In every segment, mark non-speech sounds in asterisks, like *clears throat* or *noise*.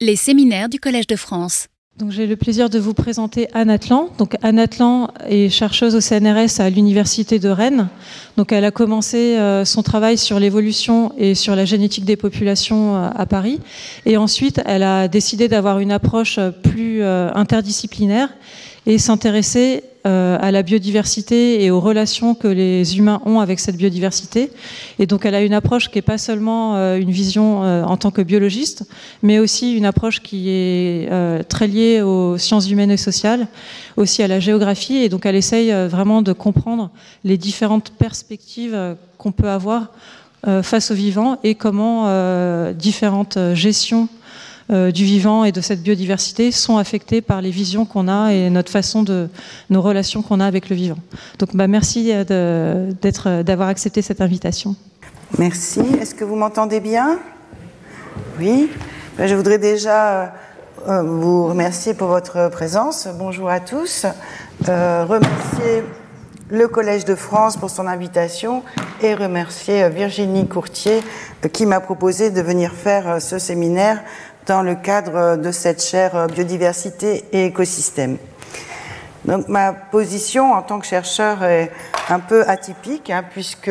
Les séminaires du Collège de France. Donc j'ai le plaisir de vous présenter Anne Atlan. Donc est chercheuse au CNRS à l'université de Rennes. Donc elle a commencé euh, son travail sur l'évolution et sur la génétique des populations euh, à Paris et ensuite elle a décidé d'avoir une approche plus euh, interdisciplinaire et s'intéresser euh, à la biodiversité et aux relations que les humains ont avec cette biodiversité. Et donc elle a une approche qui n'est pas seulement euh, une vision euh, en tant que biologiste, mais aussi une approche qui est très liée aux sciences humaines et sociales, aussi à la géographie. Et donc elle essaye vraiment de comprendre les différentes perspectives qu'on peut avoir face aux vivants et comment différentes gestions euh, du vivant et de cette biodiversité sont affectés par les visions qu'on a et notre façon de nos relations qu'on a avec le vivant. Donc bah, merci euh, euh, d'avoir accepté cette invitation. Merci. Est-ce que vous m'entendez bien? Oui. Ben, je voudrais déjà vous remercier pour votre présence. Bonjour à tous. remercier le Collège de France pour son invitation et remercier Virginie Courtier qui m'a proposé de venir faire ce séminaire dans le cadre de cette chaire biodiversité et écosystème. Donc ma position en tant que chercheur est un peu atypique, hein, puisque,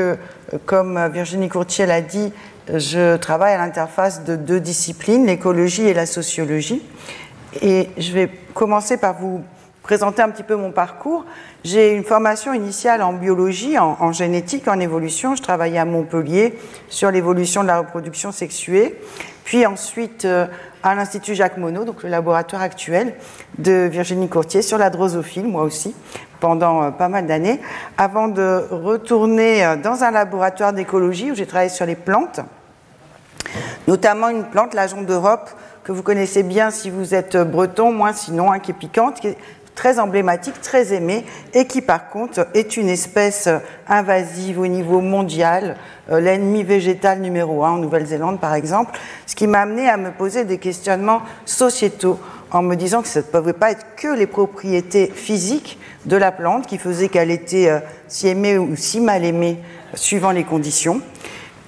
comme Virginie Courtier l'a dit, je travaille à l'interface de deux disciplines, l'écologie et la sociologie. Et je vais commencer par vous présenter un petit peu mon parcours. J'ai une formation initiale en biologie, en, génétique, en évolution. Je travaillais à Montpellier sur l'évolution de la reproduction sexuée. Puis ensuite, euh, à l'Institut Jacques Monod, donc le laboratoire actuel de Virginie Courtier, sur la drosophile, moi aussi, pendant euh, pas mal d'années, avant de retourner euh, dans un laboratoire d'écologie où j'ai travaillé sur les plantes, notamment une plante, la d'Europe, que vous connaissez bien si vous êtes breton, moins sinon, qui est piquante, très emblématique, très aimée, et qui par contre est une espèce invasive au niveau mondial, euh, l'ennemi végétal numéro un en Nouvelle-Zélande par exemple, ce qui m'a amené à me poser des questionnements sociétaux en me disant que ça ne pouvait pas être que les propriétés physiques de la plante qui faisaient qu'elle était euh, si aimée ou si mal aimée suivant les conditions,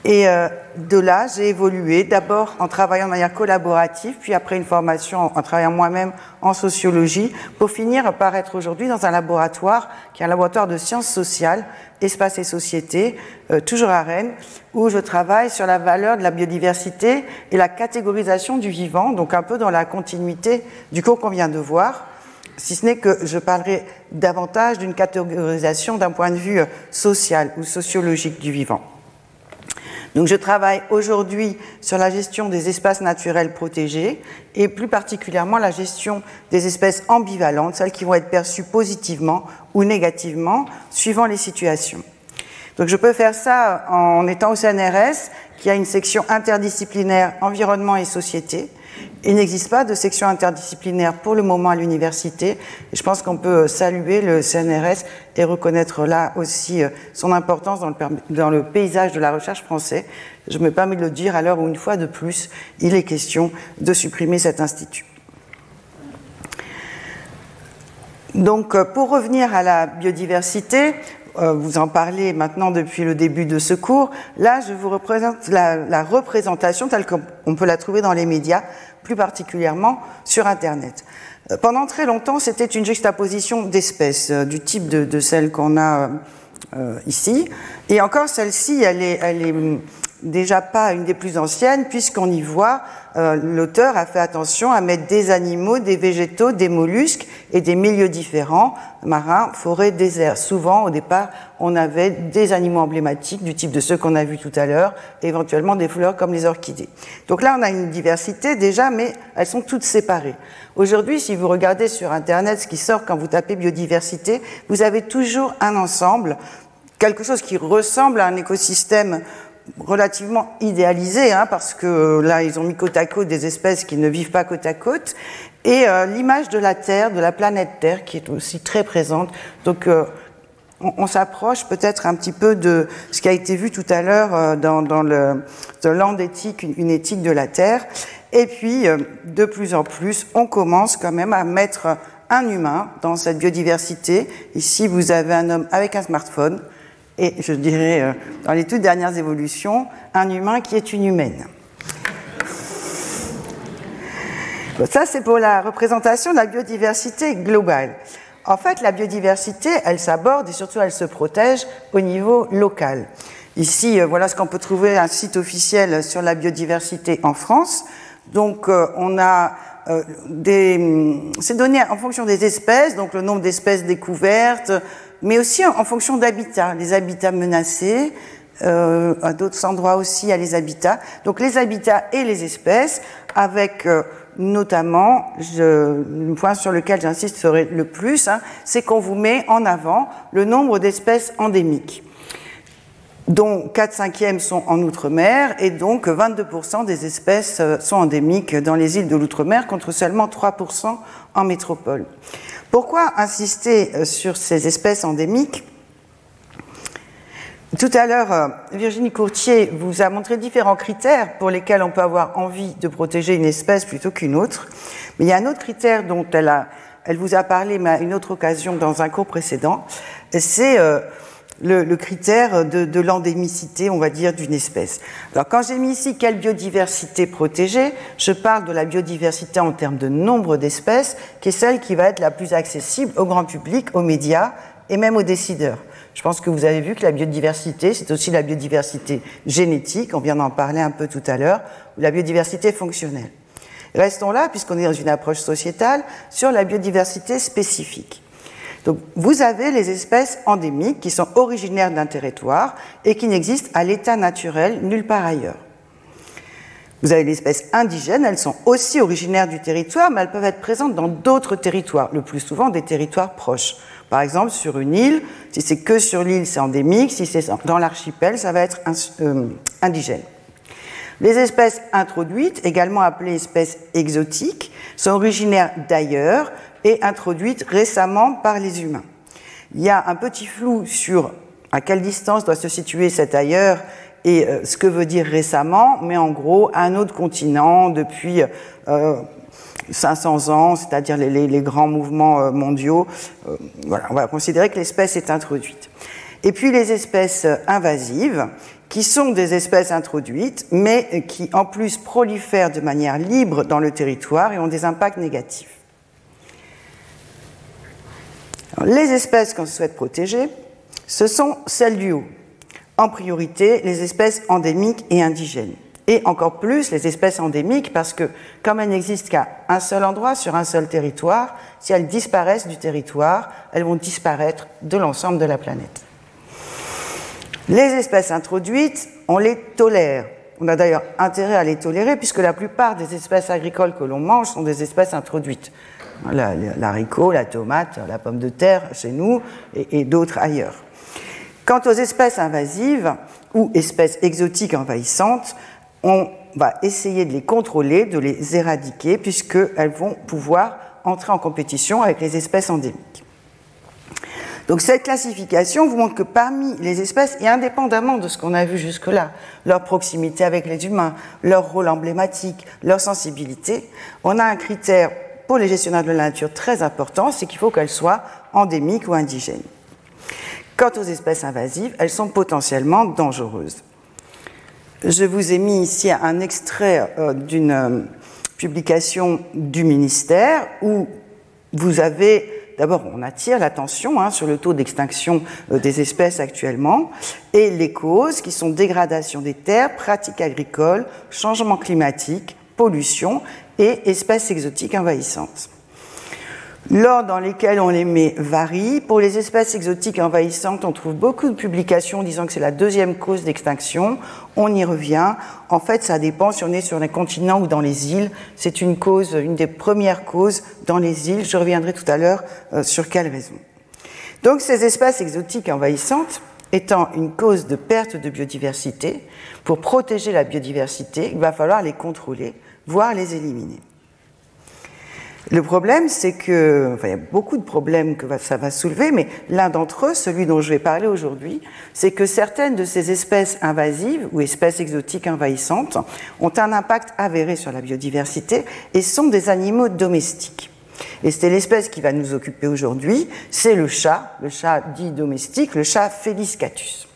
et euh, de là, j'ai évolué d'abord en travaillant de manière collaborative, puis après une formation en travaillant moi-même en sociologie, pour finir par être aujourd'hui dans un laboratoire qui est un laboratoire de sciences sociales, espace et société, euh, toujours à Rennes, où je travaille sur la valeur de la biodiversité et la catégorisation du vivant, donc un peu dans la continuité du cours qu'on vient de voir si ce n'est que je parlerai davantage d'une catégorisation d'un point de vue euh, social ou sociologique du vivant. Donc je travaille aujourd'hui sur la gestion des espaces naturels protégés et plus particulièrement la gestion des espèces ambivalentes, celles qui vont être perçues positivement ou négativement suivant les situations. Donc je peux faire ça en étant au CNRS qui a une section interdisciplinaire environnement et société il n'existe pas de section interdisciplinaire pour le moment à l'université. Je pense qu'on peut saluer le CNRS et reconnaître là aussi euh, son importance dans le, dans le paysage de la recherche français. Je me permets de le dire à l'heure où, une fois de plus, il est question de supprimer cet institut. Donc, euh, pour revenir à la biodiversité, euh, vous en parlez maintenant depuis le début de ce cours. Là, je vous représente la, représentation telle qu'on peut la trouver dans les médias, plus particulièrement sur Internet. Euh, pendant très longtemps, c'était une juxtaposition d'espèces, euh, du type de, celle qu'on a ici. Et encore, celle-ci, elle est, elle est déjà pas une des plus anciennes, puisqu'on y voit, euh, l'auteur a fait attention à mettre des animaux, des végétaux, des mollusques et des milieux différents, marins, forêts, déserts. Souvent, au départ, on avait des animaux emblématiques du type de ceux qu'on a vus tout à l'heure, éventuellement des fleurs comme les orchidées. Donc là, on a une diversité déjà, mais elles sont toutes séparées. Aujourd'hui, si vous regardez sur Internet ce qui sort quand vous tapez biodiversité, vous avez toujours un ensemble, quelque chose qui ressemble à un écosystème relativement idéalisé, hein, parce que euh, là, ils ont mis côte à côte des espèces qui ne vivent pas côte à côte, et euh, l'image de la Terre, de la planète Terre, qui est aussi très présente. Donc, euh, on, s'approche peut-être un petit peu de ce qui a été vu tout à l'heure dans, le Land Ethic, une, éthique de la Terre. Et puis, de plus en plus, on commence quand même à mettre un humain dans cette biodiversité. Ici, vous avez un homme avec un smartphone et je dirais, euh, dans les toutes dernières évolutions, un humain qui est une humaine. Ça, c'est pour la représentation de la biodiversité globale. En fait, la biodiversité, elle s'aborde et surtout elle se protège au niveau local. Ici, euh, voilà ce qu'on peut trouver un site officiel sur la biodiversité en France. Donc, euh, on a des, c'est donné en fonction des espèces, donc le nombre d'espèces découvertes, mais aussi en, fonction d'habitats, les habitats menacés, euh, à d'autres endroits aussi il y a les habitats. Donc les habitats et les espèces, avec euh, notamment, je, le point sur lequel j'insiste le plus, hein, c'est qu'on vous met en avant le nombre d'espèces endémiques dont 4 cinquièmes sont en Outre-mer, et donc 22% des espèces euh, sont endémiques dans les îles de l'Outre-mer, contre seulement 3% en métropole. Pourquoi insister euh, sur ces espèces endémiques? Tout à l'heure, euh, Virginie Courtier vous a montré différents critères pour lesquels on peut avoir envie de protéger une espèce plutôt qu'une autre. Mais il y a un autre critère dont elle, vous a parlé mais à une autre occasion dans un cours précédent, c'est le, critère de, l'endémicité, on va dire, d'une espèce. Alors, quand j'ai mis ici quelle biodiversité protégée, je parle de la biodiversité en termes de nombre d'espèces, qui est celle qui va être la plus accessible au grand public, aux médias et même aux décideurs. Je pense que vous avez vu que la biodiversité, c'est aussi la biodiversité génétique, on vient d'en parler un peu tout à l'heure, ou la biodiversité fonctionnelle. Restons là, puisqu'on est dans une approche sociétale, sur la biodiversité spécifique. Donc vous avez les espèces endémiques qui sont originaires d'un territoire et qui n'existent à l'état naturel nulle part ailleurs. Vous avez les espèces indigènes, elles sont aussi originaires du territoire, mais elles peuvent être présentes dans d'autres territoires, le plus souvent des territoires proches. Par exemple, sur une île, si c'est que sur l'île, c'est endémique, si c'est dans l'archipel, ça va être euh, indigène. Les espèces introduites, également appelées espèces exotiques, sont originaires d'ailleurs, et introduite récemment par les humains. Il y a un petit flou sur à quelle distance doit se situer cet ailleurs et euh, ce que veut dire récemment, mais en gros, un autre continent depuis euh, 500 ans, c'est-à-dire les, grands mouvements euh, mondiaux. Euh, voilà, on va considérer que l'espèce est introduite. Et puis les espèces invasives, qui sont des espèces introduites, mais qui en plus prolifèrent de manière libre dans le territoire et ont des impacts négatifs les espèces qu'on souhaite protéger, ce sont celles du haut. En priorité, les espèces endémiques et indigènes. Et encore plus les espèces endémiques, parce que comme elles n'existent qu'à un seul endroit, sur un seul territoire, si elles disparaissent du territoire, elles vont disparaître de l'ensemble de la planète. Les espèces introduites, on les tolère. On a d'ailleurs intérêt à les tolérer, puisque la plupart des espèces agricoles que l'on mange sont des espèces introduites l'haricot, la, tomate, la pomme de terre chez nous et, d'autres ailleurs. Quant aux espèces invasives ou espèces exotiques envahissantes, on va essayer de les contrôler, de les éradiquer, puisqu'elles vont pouvoir entrer en compétition avec les espèces endémiques. Donc cette classification vous montre que parmi les espèces, et indépendamment de ce qu'on a vu jusque-là, leur proximité avec les humains, leur rôle emblématique, leur sensibilité, on a un critère pour les gestionnaires de la nature très important, c'est qu'il faut qu'elles soient endémiques ou indigènes. Quant aux espèces invasives, elles sont potentiellement dangereuses. Je vous ai mis ici un extrait euh, d'une euh, publication du ministère où vous avez, d'abord, on attire l'attention hein, sur le taux d'extinction euh, des espèces actuellement et les causes qui sont dégradation des terres, pratiques agricoles, changement climatique, pollution et espèces exotiques envahissantes. L'ordre dans lesquels on les met varie. Pour les espèces exotiques envahissantes, on trouve beaucoup de publications disant que c'est la deuxième cause d'extinction. On y revient. En fait, ça dépend si on est sur les continents ou dans les îles. C'est une cause, une des premières causes dans les îles. Je reviendrai tout à l'heure euh, sur quelle raison. Donc, ces espèces exotiques envahissantes étant une cause de perte de biodiversité, pour protéger la biodiversité, il va falloir les contrôler voire les éliminer. Le problème, c'est que, enfin, il y a beaucoup de problèmes que ça va soulever, mais l'un d'entre eux, celui dont je vais parler aujourd'hui, c'est que certaines de ces espèces invasives ou espèces exotiques envahissantes ont un impact avéré sur la biodiversité et sont des animaux domestiques. Et c'est l'espèce qui va nous occuper aujourd'hui, c'est le chat, le chat dit domestique, le chat Felis catus.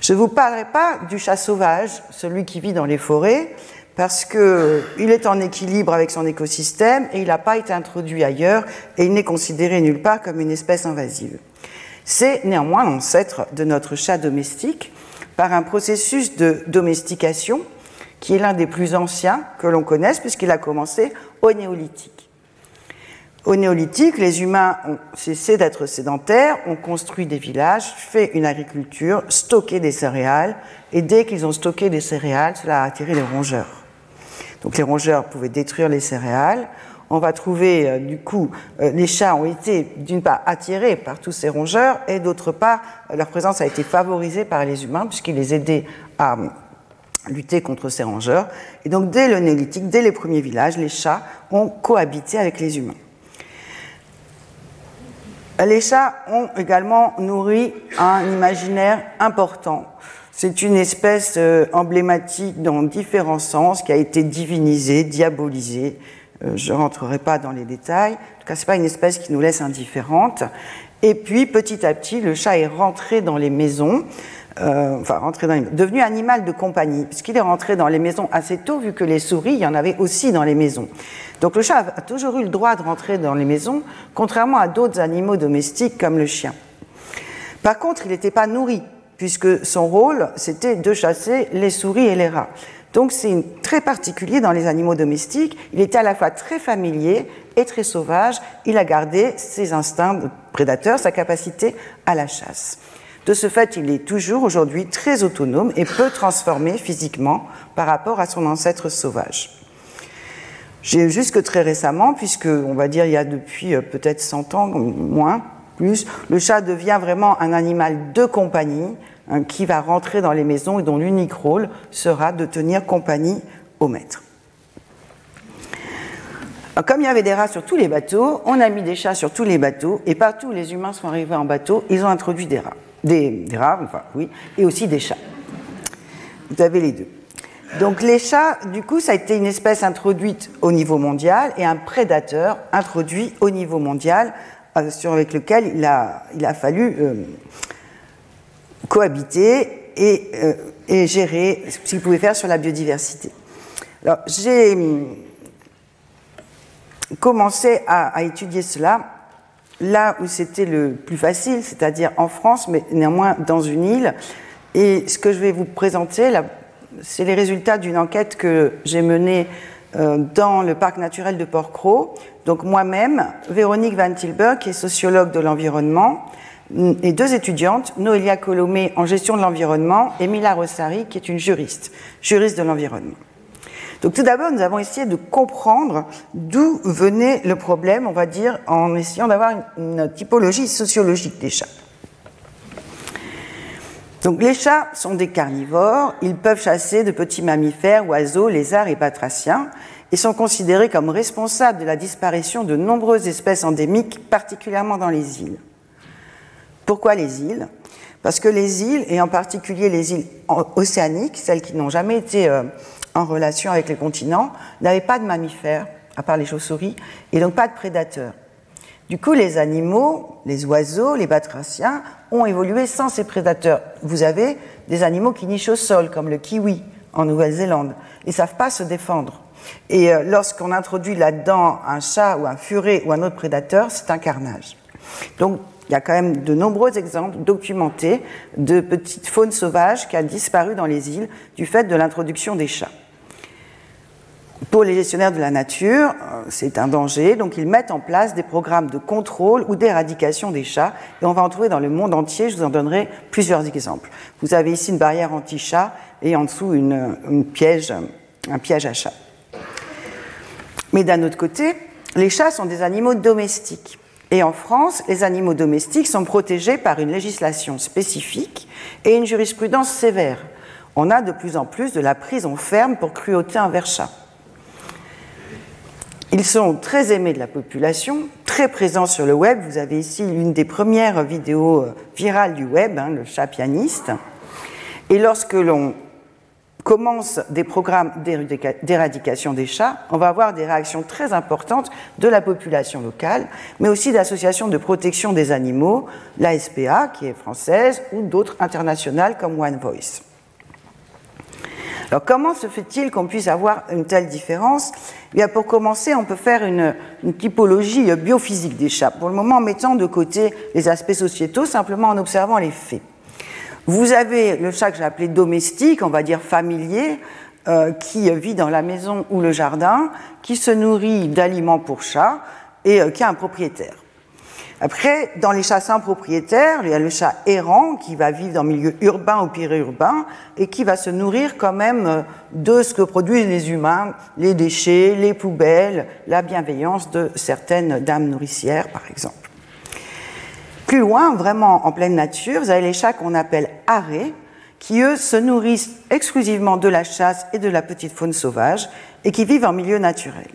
Je ne vous parlerai pas du chat sauvage, celui qui vit dans les forêts, parce qu'il est en équilibre avec son écosystème et il n'a pas été introduit ailleurs et il n'est considéré nulle part comme une espèce invasive. C'est néanmoins l'ancêtre de notre chat domestique par un processus de domestication qui est l'un des plus anciens que l'on connaisse puisqu'il a commencé au néolithique. Au néolithique, les humains ont cessé d'être sédentaires, ont construit des villages, fait une agriculture, stocké des céréales, et dès qu'ils ont stocké des céréales, cela a attiré les rongeurs. Donc les rongeurs pouvaient détruire les céréales. On va trouver, euh, du coup, euh, les chats ont été d'une part attirés par tous ces rongeurs, et d'autre part, leur présence a été favorisée par les humains, puisqu'ils les aidaient à lutter contre ces rongeurs. Et donc dès le néolithique, dès les premiers villages, les chats ont cohabité avec les humains. Les chats ont également nourri un imaginaire important. C'est une espèce euh, emblématique dans différents sens qui a été divinisée, diabolisée. Euh, je ne rentrerai pas dans les détails. En tout cas, ce n'est pas une espèce qui nous laisse indifférente. Et puis, petit à petit, le chat est rentré dans les maisons euh, enfin rentré dans les, devenu animal de compagnie, puisqu'il est rentré dans les maisons assez tôt, vu que les souris, il y en avait aussi dans les maisons. Donc le chat a toujours eu le droit de rentrer dans les maisons, contrairement à d'autres animaux domestiques comme le chien. Par contre, il n'était pas nourri, puisque son rôle, c'était de chasser les souris et les rats. Donc c'est très particulier dans les animaux domestiques. Il était à la fois très familier et très sauvage. Il a gardé ses instincts de prédateur, sa capacité à la chasse. De ce fait, il est toujours aujourd'hui très autonome et peu transformé physiquement par rapport à son ancêtre sauvage. J'ai jusque très récemment, puisque on va dire il y a depuis euh, peut-être 100 ans, moins, plus, le chat devient vraiment un animal de compagnie hein, qui va rentrer dans les maisons et dont l'unique rôle sera de tenir compagnie au maître. comme il y avait des rats sur tous les bateaux, on a mis des chats sur tous les bateaux et partout où les humains sont arrivés en bateau, ils ont introduit des rats des, rats, enfin, oui, et aussi des chats. Vous avez les deux. Donc les chats, du coup, ça a été une espèce introduite au niveau mondial et un prédateur introduit au niveau mondial sur, avec lequel il a, il a fallu euh, cohabiter et, euh, et, gérer ce qu'il pouvait faire sur la biodiversité. Alors j'ai hum, commencé à, à étudier cela là où c'était le plus facile, c'est-à-dire en France, mais néanmoins dans une île. Et ce que je vais vous présenter, c'est les résultats d'une enquête que j'ai menée dans le parc naturel de Port-Cros. Donc moi-même, Véronique Van Tilburg, qui est sociologue de l'environnement, et deux étudiantes, Noélia Colomé en gestion de l'environnement et Mila Rossari, qui est une juriste, juriste de l'environnement. Donc tout d'abord, nous avons essayé de comprendre d'où venait le problème, on va dire, en essayant d'avoir une, typologie sociologique chats. Donc les chats sont des carnivores, ils peuvent chasser de petits mammifères, oiseaux, lézards et batraciens, et sont considérés comme responsables de la disparition de nombreuses espèces endémiques, particulièrement dans les îles. Pourquoi les îles? Parce que les îles, et en particulier les îles océaniques, celles qui n'ont jamais été euh, en relation avec les continents, n'avaient pas de mammifères, à part les chauves-souris, et donc pas de prédateurs. Du coup, les animaux, les oiseaux, les batraciens, ont évolué sans ces prédateurs. Vous avez des animaux qui nichent au sol, comme le kiwi en Nouvelle-Zélande. Ils ne savent pas se défendre. Et euh, lorsqu'on introduit là-dedans un chat ou un furet ou un autre prédateur, c'est un carnage. Donc, il y a quand même de nombreux exemples documentés de petites faunes sauvages qui ont disparu dans les îles du fait de l'introduction des chats. Pour les gestionnaires de la nature, euh, c'est un danger, donc ils mettent en place des programmes de contrôle ou d'éradication des chats, et on va en trouver dans le monde entier, je vous en donnerai plusieurs exemples. Vous avez ici une barrière anti-chat et en dessous une, piège, un piège à chat. Mais d'un autre côté, les chats sont des animaux domestiques. Et en France, les animaux domestiques sont protégés par une législation spécifique et une jurisprudence sévère. On a de plus en plus de la prison ferme pour cruauté envers chat. Ils sont très aimés de la population, très présents sur le web. Vous avez ici l'une des premières vidéos euh, virales du web, hein, le chat pianiste. Et lorsque l'on commence des programmes d'éradication des chats, on va avoir des réactions très importantes de la population locale, mais aussi d'associations de protection des animaux, la SPA, qui est française, ou d'autres internationales comme One Voice. Alors comment se fait-il qu'on puisse avoir une telle différence? Eh Bien, Pour commencer, on peut faire une, typologie biophysique des chats, pour le moment en mettant de côté les aspects sociétaux, simplement en observant les faits. Vous avez le chat que j'ai appelé domestique, on va dire familier, euh, qui vit dans la maison ou le jardin, qui se nourrit d'aliments pour chats et euh, qui a un propriétaire. Après, dans les chats sans propriétaire, il y a le chat errant qui va vivre dans le milieu urbain ou périurbain et qui va se nourrir quand même euh, de ce que produisent les humains, les déchets, les poubelles, la bienveillance de certaines dames nourricières, par exemple. Plus loin, vraiment en pleine nature, vous avez les chats qu'on appelle arrêts, qui eux se nourrissent exclusivement de la chasse et de la petite faune sauvage et qui vivent en milieu naturel.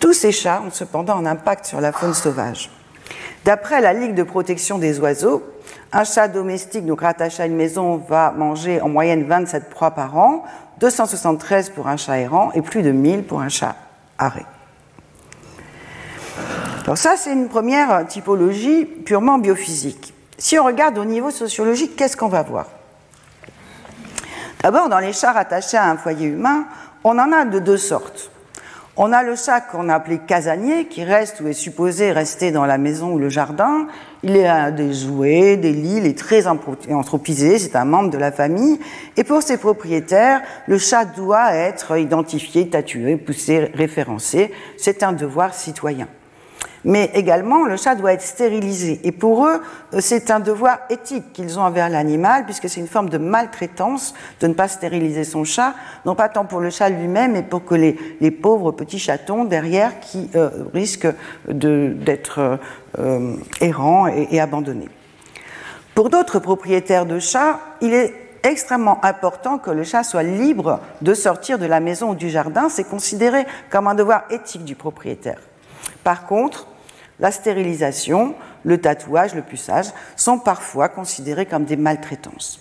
Tous ces chats ont cependant un impact sur la faune sauvage. D'après la Ligue de protection des oiseaux, un chat domestique, donc rattaché à une maison, va manger en moyenne 27 proies par an, 273 pour un chat errant et plus de 1000 pour un chat arrêt. Alors ça, c'est une première typologie purement biophysique. Si on regarde au niveau sociologique, qu'est-ce qu'on va voir? D'abord, dans les chats rattachés à un foyer humain, on en a de deux sortes. On a le chat qu'on a appelé casanier, qui reste ou est supposé rester dans la maison ou le jardin. Il a des jouets, des lits, il est très anthropisé, c'est un membre de la famille. Et pour ses propriétaires, le chat doit être identifié, tatoué, poussé, référencé. C'est un devoir citoyen. Mais également, le chat doit être stérilisé. Et pour eux, euh, c'est un devoir éthique qu'ils ont envers l'animal, puisque c'est une forme de maltraitance de ne pas stériliser son chat, non pas tant pour le chat lui-même, mais pour que les, pauvres petits chatons derrière qui euh, risquent d'être euh, errants et, et abandonnés. Pour d'autres propriétaires de chats, il est extrêmement important que le chat soit libre de sortir de la maison ou du jardin. C'est considéré comme un devoir éthique du propriétaire. Par contre, la stérilisation, le tatouage, le puçage sont parfois considérés comme des maltraitances.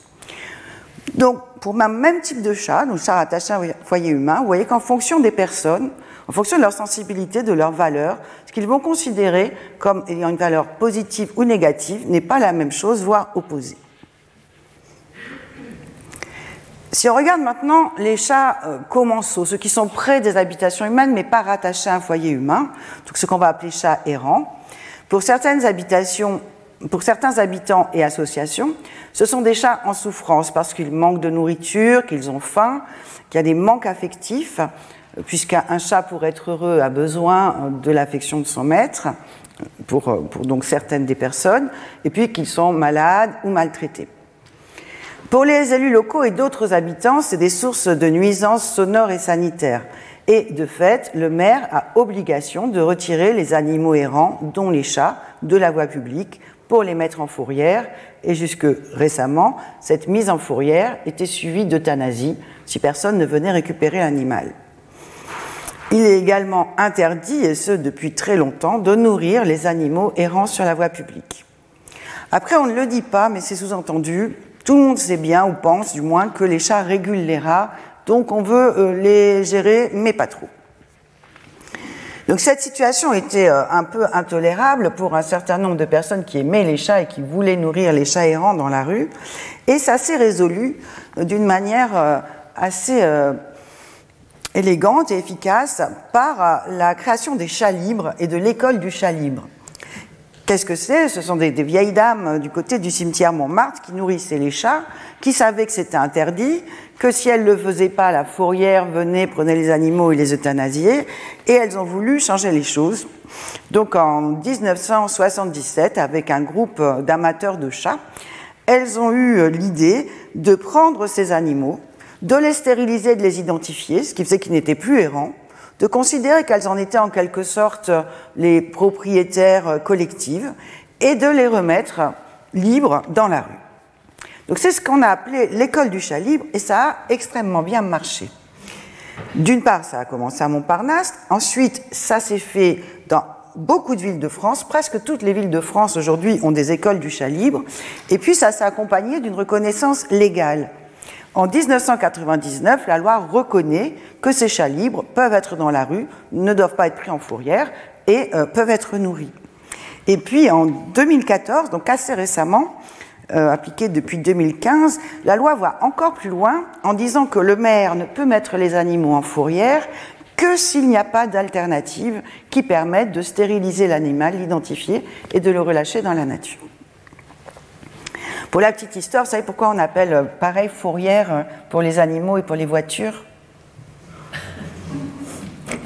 Donc, pour le même type de chat, nos chats attachés à un foyer humain, vous voyez qu'en fonction des personnes, en fonction de leur sensibilité, de leur valeur, ce qu'ils vont considérer comme ayant une valeur positive ou négative n'est pas la même chose, voire opposée. Si on regarde maintenant les chats euh, commensaux, ceux qui sont près des habitations humaines mais pas rattachés à un foyer humain, donc ce qu'on va appeler chats errants, pour certaines habitations, pour certains habitants et associations, ce sont des chats en souffrance parce qu'ils manquent de nourriture, qu'ils ont faim, qu'il y a des manques affectifs, puisqu'un chat pour être heureux a besoin euh, de l'affection de son maître, pour, euh, pour donc certaines des personnes, et puis qu'ils sont malades ou maltraités. Pour les élus locaux et d'autres habitants, c'est des sources de nuisances sonores et sanitaires. Et de fait, le maire a obligation de retirer les animaux errants, dont les chats, de la voie publique pour les mettre en fourrière. Et jusque récemment, cette mise en fourrière était suivie d'euthanasie si personne ne venait récupérer l'animal. Il est également interdit, et ce depuis très longtemps, de nourrir les animaux errants sur la voie publique. Après, on ne le dit pas, mais c'est sous-entendu, tout le monde sait bien, ou pense du moins, que les chats régulent les rats, donc on veut euh, les gérer, mais pas trop. Donc cette situation était euh, un peu intolérable pour un certain nombre de personnes qui aimaient les chats et qui voulaient nourrir les chats errants dans la rue, et ça s'est résolu euh, d'une manière assez élégante et efficace par la création des chats libres et de l'école du chat libre. Qu'est-ce que c'est? Ce sont des, vieilles dames euh, du côté du cimetière Montmartre qui nourrissaient les chats, qui savaient que c'était interdit, que si elles ne le faisaient pas, la fourrière venait, prenait les animaux et les euthanasiait, et elles ont voulu changer les choses. Donc en 1977, avec un groupe euh, d'amateurs de chats, elles ont eu euh, l'idée de prendre ces animaux, de les stériliser, de les identifier, ce qui faisait qu'ils n'étaient plus errants, de considérer qu'elles en étaient en quelque sorte les propriétaires collectives et de les remettre libres dans la rue. Donc c'est ce qu'on a appelé l'école du chat libre et ça a extrêmement bien marché. D'une part, ça a commencé à Montparnasse, ensuite ça s'est fait dans beaucoup de villes de France, presque toutes les villes de France aujourd'hui ont des écoles du chat libre, et puis ça s'est accompagné d'une reconnaissance légale. En 1999, la loi reconnaît que ces chats libres peuvent être dans la rue, ne doivent pas être pris en fourrière et euh, peuvent être nourris. Et puis en 2014, donc assez récemment, euh, appliquée depuis 2015, la loi va encore plus loin en disant que le maire ne peut mettre les animaux en fourrière que s'il n'y a pas d'alternative qui permette de stériliser l'animal, l'identifier et de le relâcher dans la nature. Pour la petite histoire, vous savez pourquoi on appelle euh, pareil fourrière euh, pour les animaux et pour les voitures?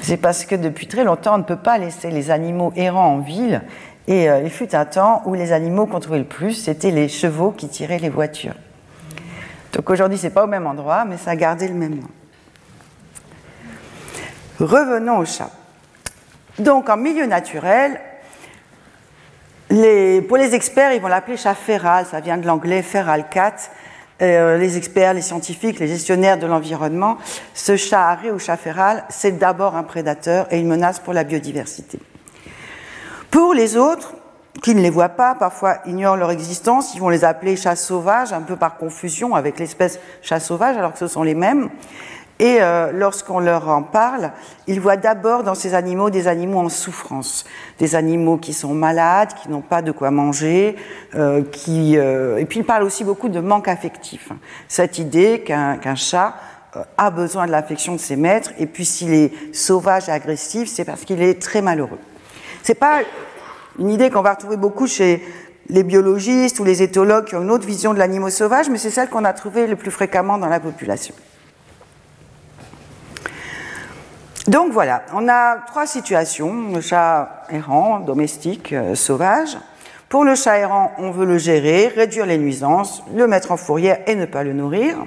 C'est parce que depuis très longtemps, on ne peut pas laisser les animaux errants en ville. Et euh, il fut un temps où les animaux qu'on trouvait le plus, c'était les chevaux qui tiraient les voitures. Donc aujourd'hui, ce n'est pas au même endroit, mais ça a gardé le même nom. Revenons au chat. Donc en milieu naturel, pour les experts, ils vont l'appeler chat féral, ça vient de l'anglais feral cat. Euh, les experts, les scientifiques, les gestionnaires de l'environnement, ce chat arrêt ou chat féral, c'est d'abord un prédateur et une menace pour la biodiversité. Pour les autres, qui ne les voient pas, parfois ignorent leur existence, ils vont les appeler chats sauvages, un peu par confusion avec l'espèce chat sauvage, alors que ce sont les mêmes. Et euh, lorsqu'on leur en parle, ils voient d'abord dans ces animaux des animaux en souffrance, des animaux qui sont malades, qui n'ont pas de quoi manger, euh, qui, euh, et puis ils parlent aussi beaucoup de manque affectif. Cette idée qu'un chat a besoin de l'affection de ses maîtres, et puis s'il est sauvage et agressif, c'est parce qu'il est très malheureux. C'est pas une idée qu'on va retrouver beaucoup chez les biologistes ou les éthologues qui ont une autre vision de l'animal sauvage, mais c'est celle qu'on a trouvée le plus fréquemment dans la population. Donc voilà, on a trois situations, le chat errant, domestique, euh, sauvage. Pour le chat errant, on veut le gérer, réduire les nuisances, le mettre en fourrière et ne pas le nourrir.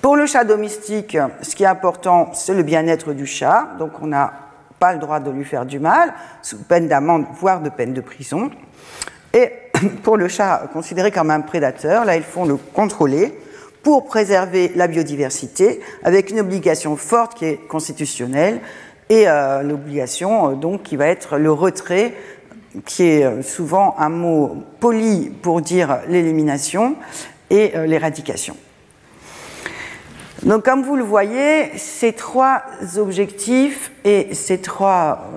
Pour le chat domestique, ce qui est important, c'est le bien-être du chat, donc on n'a pas le droit de lui faire du mal, sous peine d'amende, voire de peine de prison. Et *clears throat* pour le chat considéré comme un prédateur, là, il faut le contrôler, pour préserver la biodiversité, avec une obligation forte qui est constitutionnelle et euh, l'obligation euh, donc qui va être le retrait, qui est euh, souvent un mot poli pour dire l'élimination et l'éradication. Donc, comme vous le voyez, ces trois objectifs et ces trois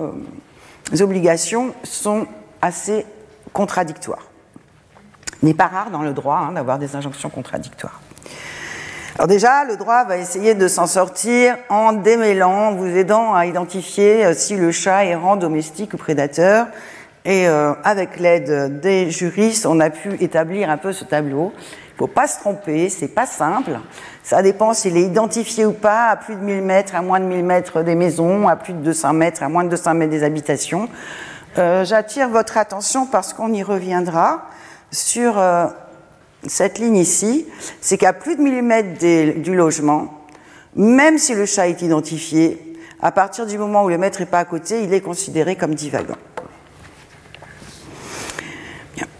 obligations sont assez contradictoires. Il n'est pas rare dans le droit hein, d'avoir des injonctions contradictoires. Alors déjà, le droit va essayer de s'en sortir en démêlant, vous aidant à identifier euh, si le chat est rang domestique ou prédateur. Et euh, avec l'aide des juristes, on a pu établir un peu ce tableau. Il ne faut pas se tromper, c'est pas simple. Ça dépend s'il est identifié ou pas à plus de 1000 mètres, à moins de 1000 mètres des maisons, à plus de 200 mètres, à moins de 200 mètres des habitations. Euh, J'attire votre attention parce qu'on y reviendra sur cette ligne ici, c'est qu'à plus de millimètres du logement, même si le chat est identifié, à partir du moment où le maître n'est pas à côté, il est considéré comme divagant.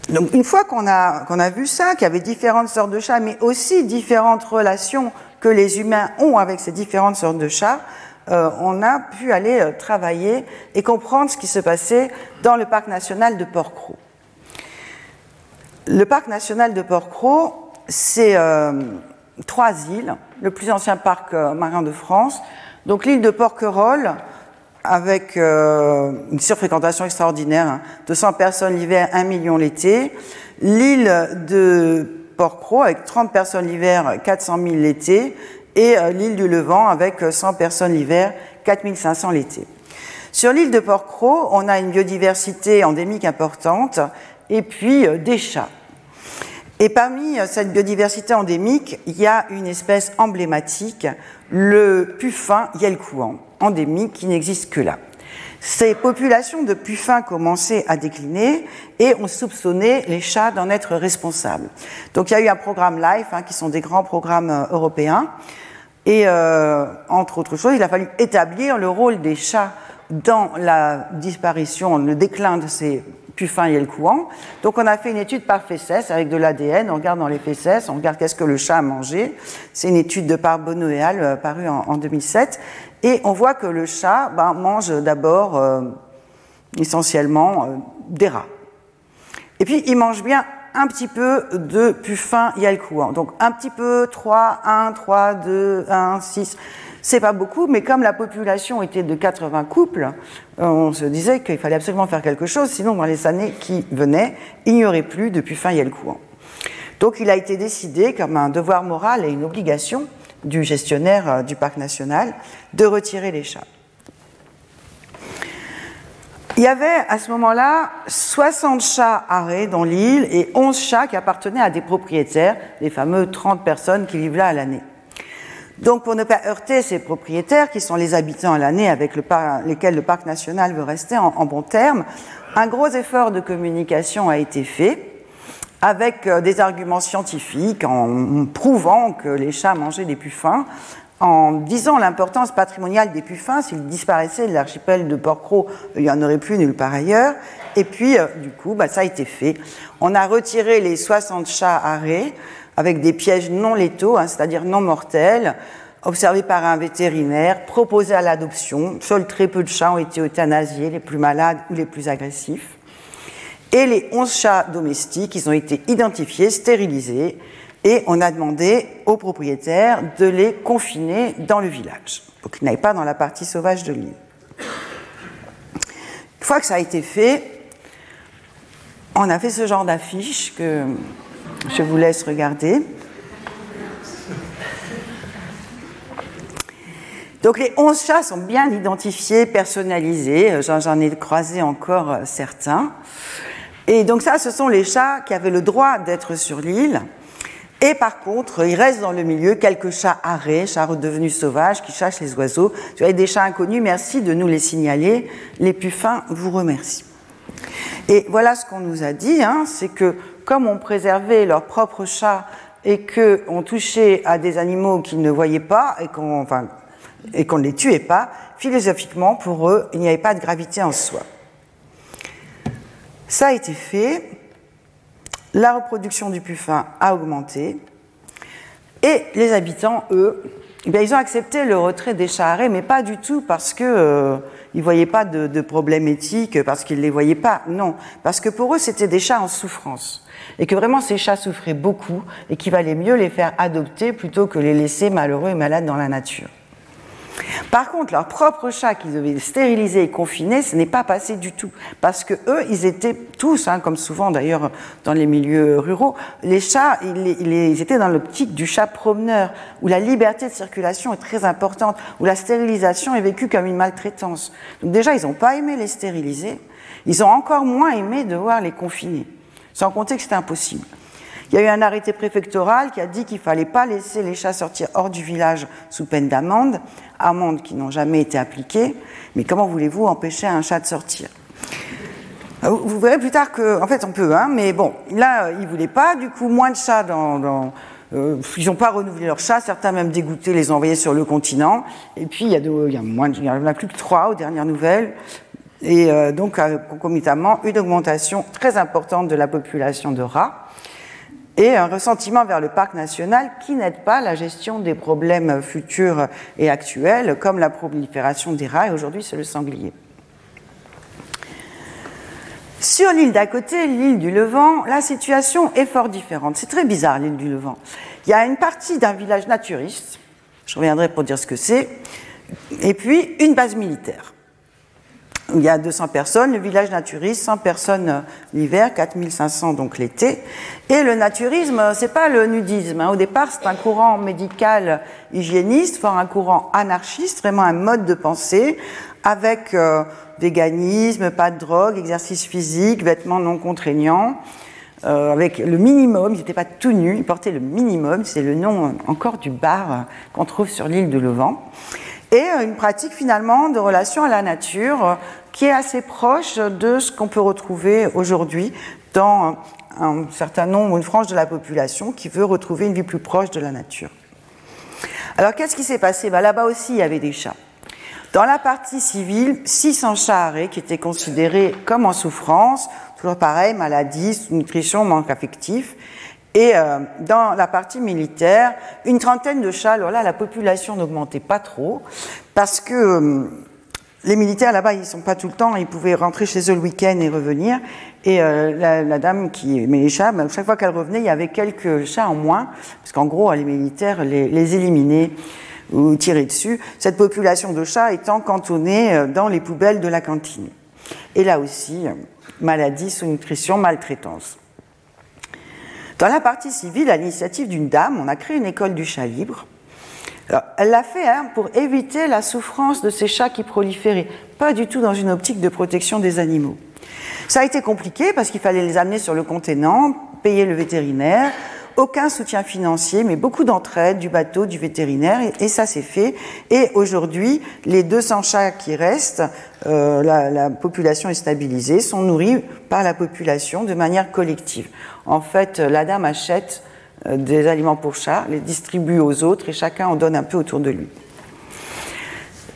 Donc une fois qu'on a, qu'on a vu ça, qu'il y avait différentes sortes de chats, mais aussi différentes relations que les humains ont avec ces différentes sortes de chats, euh, on a pu aller euh, travailler et comprendre ce qui se passait dans le parc national de Port-Cros. Le parc national de Port-Cros, c'est euh, trois îles, le plus ancien parc euh, marin de France. Donc l'île de Porquerolles, avec euh, une surfréquentation extraordinaire, 200 hein. personnes l'hiver, 1 million l'été. L'île de Port-Cros, avec 30 personnes l'hiver, 400 000 l'été. Et l'île du Levant, avec 100 personnes l'hiver, 4500 l'été. Sur l'île de Port-Cros, on a une biodiversité endémique importante et puis euh, des chats. Et parmi euh, cette biodiversité endémique, il y a une espèce emblématique, le puffin yelkouan, endémique qui n'existe que là. Ces populations de puffins commençaient à décliner et on soupçonnait les chats d'en être responsables. Donc il y a eu un programme LIFE, hein, qui sont des grands programmes euh, européens, et entre autres choses, il a fallu établir le rôle des chats dans la disparition, le déclin de ces puffin et le couant. Donc on a fait une étude par fesses avec de l'ADN, on regarde dans les fesses, on regarde qu'est-ce que le chat a mangé. C'est une étude de Parbono et Al euh, parue en, 2007. Et on voit que le chat ben, mange d'abord euh, essentiellement euh, des rats. Et puis il mange bien un petit peu de puffin et couant. Donc un petit peu, 3, 1, 3, 2, 1, 6. C'est pas beaucoup, mais comme la population était de 80 couples, euh, on se disait qu'il fallait absolument faire quelque chose, sinon dans les années qui venaient, il n'y aurait plus de puffins et couant. Donc il a été décidé, comme un devoir moral et une obligation du gestionnaire euh, du parc national, de retirer les chats. Il y avait à ce moment-là 60 chats arrêts dans l'île et 11 chats qui appartenaient à des propriétaires, les fameux 30 personnes qui vivent là à l'année. Donc pour ne pas heurter ces propriétaires, qui sont les habitants à l'année avec lesquels le parc national veut rester en, bons termes, un gros effort de communication a été fait avec euh, des arguments scientifiques, en prouvant que les chats mangeaient des puffins, en disant l'importance patrimoniale des puffins, s'ils disparaissaient de l'archipel de Porcro, il n'y en aurait plus nulle part ailleurs. Et puis, euh, du coup, bah, ça a été fait. On a retiré les 60 chats arrêts avec des pièges non létaux, hein, c'est-à-dire non mortels, observés par un vétérinaire, proposés à l'adoption. Seuls très peu de chats ont été euthanasiés, les plus malades ou les plus agressifs. Et les 11 chats domestiques, ils ont été identifiés, stérilisés, et on a demandé aux propriétaires de les confiner dans le village, pour qu'ils n'aillent pas dans la partie sauvage de l'île. Une fois que ça a été fait, on a fait ce genre d'affiche que je vous laisse regarder. Donc les 11 chats sont bien identifiés, personnalisés. J'en ai croisé encore certains. Et donc ça, ce sont les chats qui avaient le droit d'être sur l'île. Et par contre, il reste dans le milieu quelques chats arrêts, chats redevenus sauvages qui chassent les oiseaux. Tu as des chats inconnus, merci de nous les signaler. Les puffins vous remercient. Et voilà ce qu'on nous a dit, hein, c'est que comme on préservait leurs propres chats et qu'on touchait à des animaux qu'ils ne voyaient pas et qu'on ne les tuait pas, philosophiquement, pour eux, il n'y avait pas de gravité en soi. Ça a été fait, la reproduction du puffin a augmenté, et les habitants, eux, eh ils ont accepté le retrait des chats arrêts, mais pas du tout parce qu'ils euh, ne voyaient pas de problème éthique, parce qu'ils ne les voyaient pas, non, parce que pour eux, c'était des chats en souffrance, et que vraiment ces chats souffraient beaucoup, et qu'il valait mieux les faire adopter plutôt que les laisser malheureux et malades dans la nature. Par contre, leurs propres chats qu'ils avaient stérilisés et confinés, ce n'est pas passé du tout. Parce que eux, ils étaient tous, hein, comme souvent d'ailleurs dans les milieux ruraux, les chats, ils, étaient dans l'optique du chat promeneur, où la liberté de circulation est très importante, où la stérilisation est vécue comme une maltraitance. Donc déjà, ils n'ont pas aimé les stériliser, ils ont encore moins aimé devoir les confiner, sans compter que c'était impossible. Il y a eu un arrêté préfectoral qui a dit qu'il ne fallait pas laisser les chats sortir hors du village sous peine d'amende, amendes qui n'ont jamais été appliquées. Mais comment voulez-vous empêcher un chat de sortir? Vous verrez plus tard qu'en en fait on peut, hein, mais bon, là ils voulaient pas, du coup moins de chats dans, euh, ils n'ont pas renouvelé leurs chats, certains même dégoûtés les envoyés sur le continent. Et puis il y en a plus que trois aux dernières nouvelles. Et euh, donc concomitamment une augmentation très importante de la population de rats et un ressentiment vers le parc national qui n'aide pas la gestion des problèmes futurs et actuels, comme la prolifération des rats, et aujourd'hui c'est le sanglier. Sur l'île d'à côté, l'île du Levant, la situation est fort différente. C'est très bizarre l'île du Levant. Il y a une partie d'un village naturiste, je reviendrai pour dire ce que c'est, et puis une base militaire il y a 200 personnes, le village naturiste, 100 personnes euh, l'hiver, 4500 donc l'été. Et le naturisme, euh, c'est pas le nudisme. Hein. Au départ, c'est un courant médical hygiéniste, fort un courant anarchiste, vraiment un mode de pensée, avec euh, véganisme, pas de drogue, exercice physique, vêtements non contraignants. avec le minimum, ils n'étaient pas tout nus, ils portaient le minimum, c'est le nom encore du bar qu'on trouve sur l'île de Levant et une pratique finalement de relation à la nature qui est assez proche de ce qu'on peut retrouver aujourd'hui dans un certain nombre, une frange de la population qui veut retrouver une vie plus proche de la nature. Alors qu'est-ce qui s'est passé? Ben, Là-bas aussi, il y avait des chats. Dans la partie civile, 600 chats arrêts qui étaient considérés comme en souffrance, toujours pareil, maladie, sous-nutrition, manque affectif. Et euh, dans la partie militaire, une trentaine de chats. Alors là, la population n'augmentait pas trop parce que euh, les militaires là-bas, ils sont pas tout le temps, ils pouvaient rentrer chez eux le week-end et revenir. Et euh, la, dame qui met les chats, ben, chaque fois qu'elle revenait, il y avait quelques chats en moins, parce qu'en gros, les militaires les, les éliminaient ou tiraient dessus. Cette population de chats étant cantonnée euh, dans les poubelles de la cantine. Et là aussi, euh, maladie, sous-nutrition, maltraitance. Dans la partie civile, à l'initiative d'une dame, on a créé une école du chat libre. Elle l'a fait hein, pour éviter la souffrance de ces chats qui proliféraient, pas du tout dans une optique de protection des animaux. Ça a été compliqué parce qu'il fallait les amener sur le contenant, payer le vétérinaire, aucun soutien financier, mais beaucoup d'entraide du bateau, du vétérinaire, et, ça s'est fait. Et aujourd'hui, les 200 chats qui restent, euh, la, population est stabilisée, sont nourris par la population de manière collective. En fait, la dame achète des aliments pour chats, les distribue aux autres, et chacun en donne un peu autour de lui.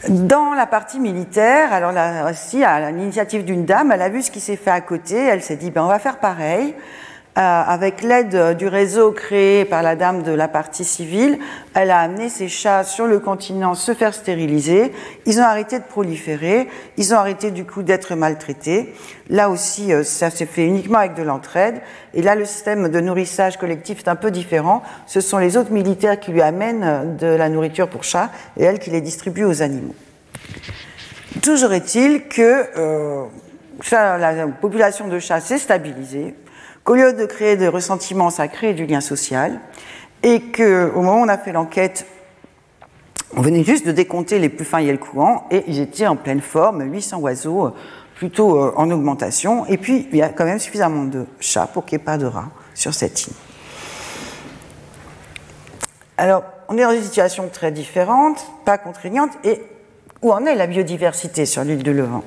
Dans la partie militaire, alors là aussi, à l'initiative d'une dame, elle a vu ce qui s'est fait à côté, elle s'est dit, ben, on va faire pareil. Euh, avec l'aide du réseau créé par la dame de la partie civile, elle a amené ses chats sur le continent se faire stériliser. Ils ont arrêté de proliférer, ils ont arrêté du coup d'être maltraités. Là aussi, euh, ça s'est fait uniquement avec de l'entraide. Et là, le système de nourrissage collectif est un peu différent. Ce sont les autres militaires qui lui amènent de la nourriture pour chats et elle qui les distribue aux animaux. Toujours est-il que euh, la population de chats s'est stabilisée qu'au lieu de créer des ressentiments, ça crée du lien social, et qu'au moment où on a fait l'enquête, on venait juste de décompter les plus fins et le et ils étaient en pleine forme, 800 oiseaux, plutôt euh, en augmentation, et puis il y a quand même suffisamment de chats pour qu'il n'y ait pas de rats sur cette île. Alors, on est dans une situation très différente, pas contraignante, et où en est la biodiversité sur l'île de Levant?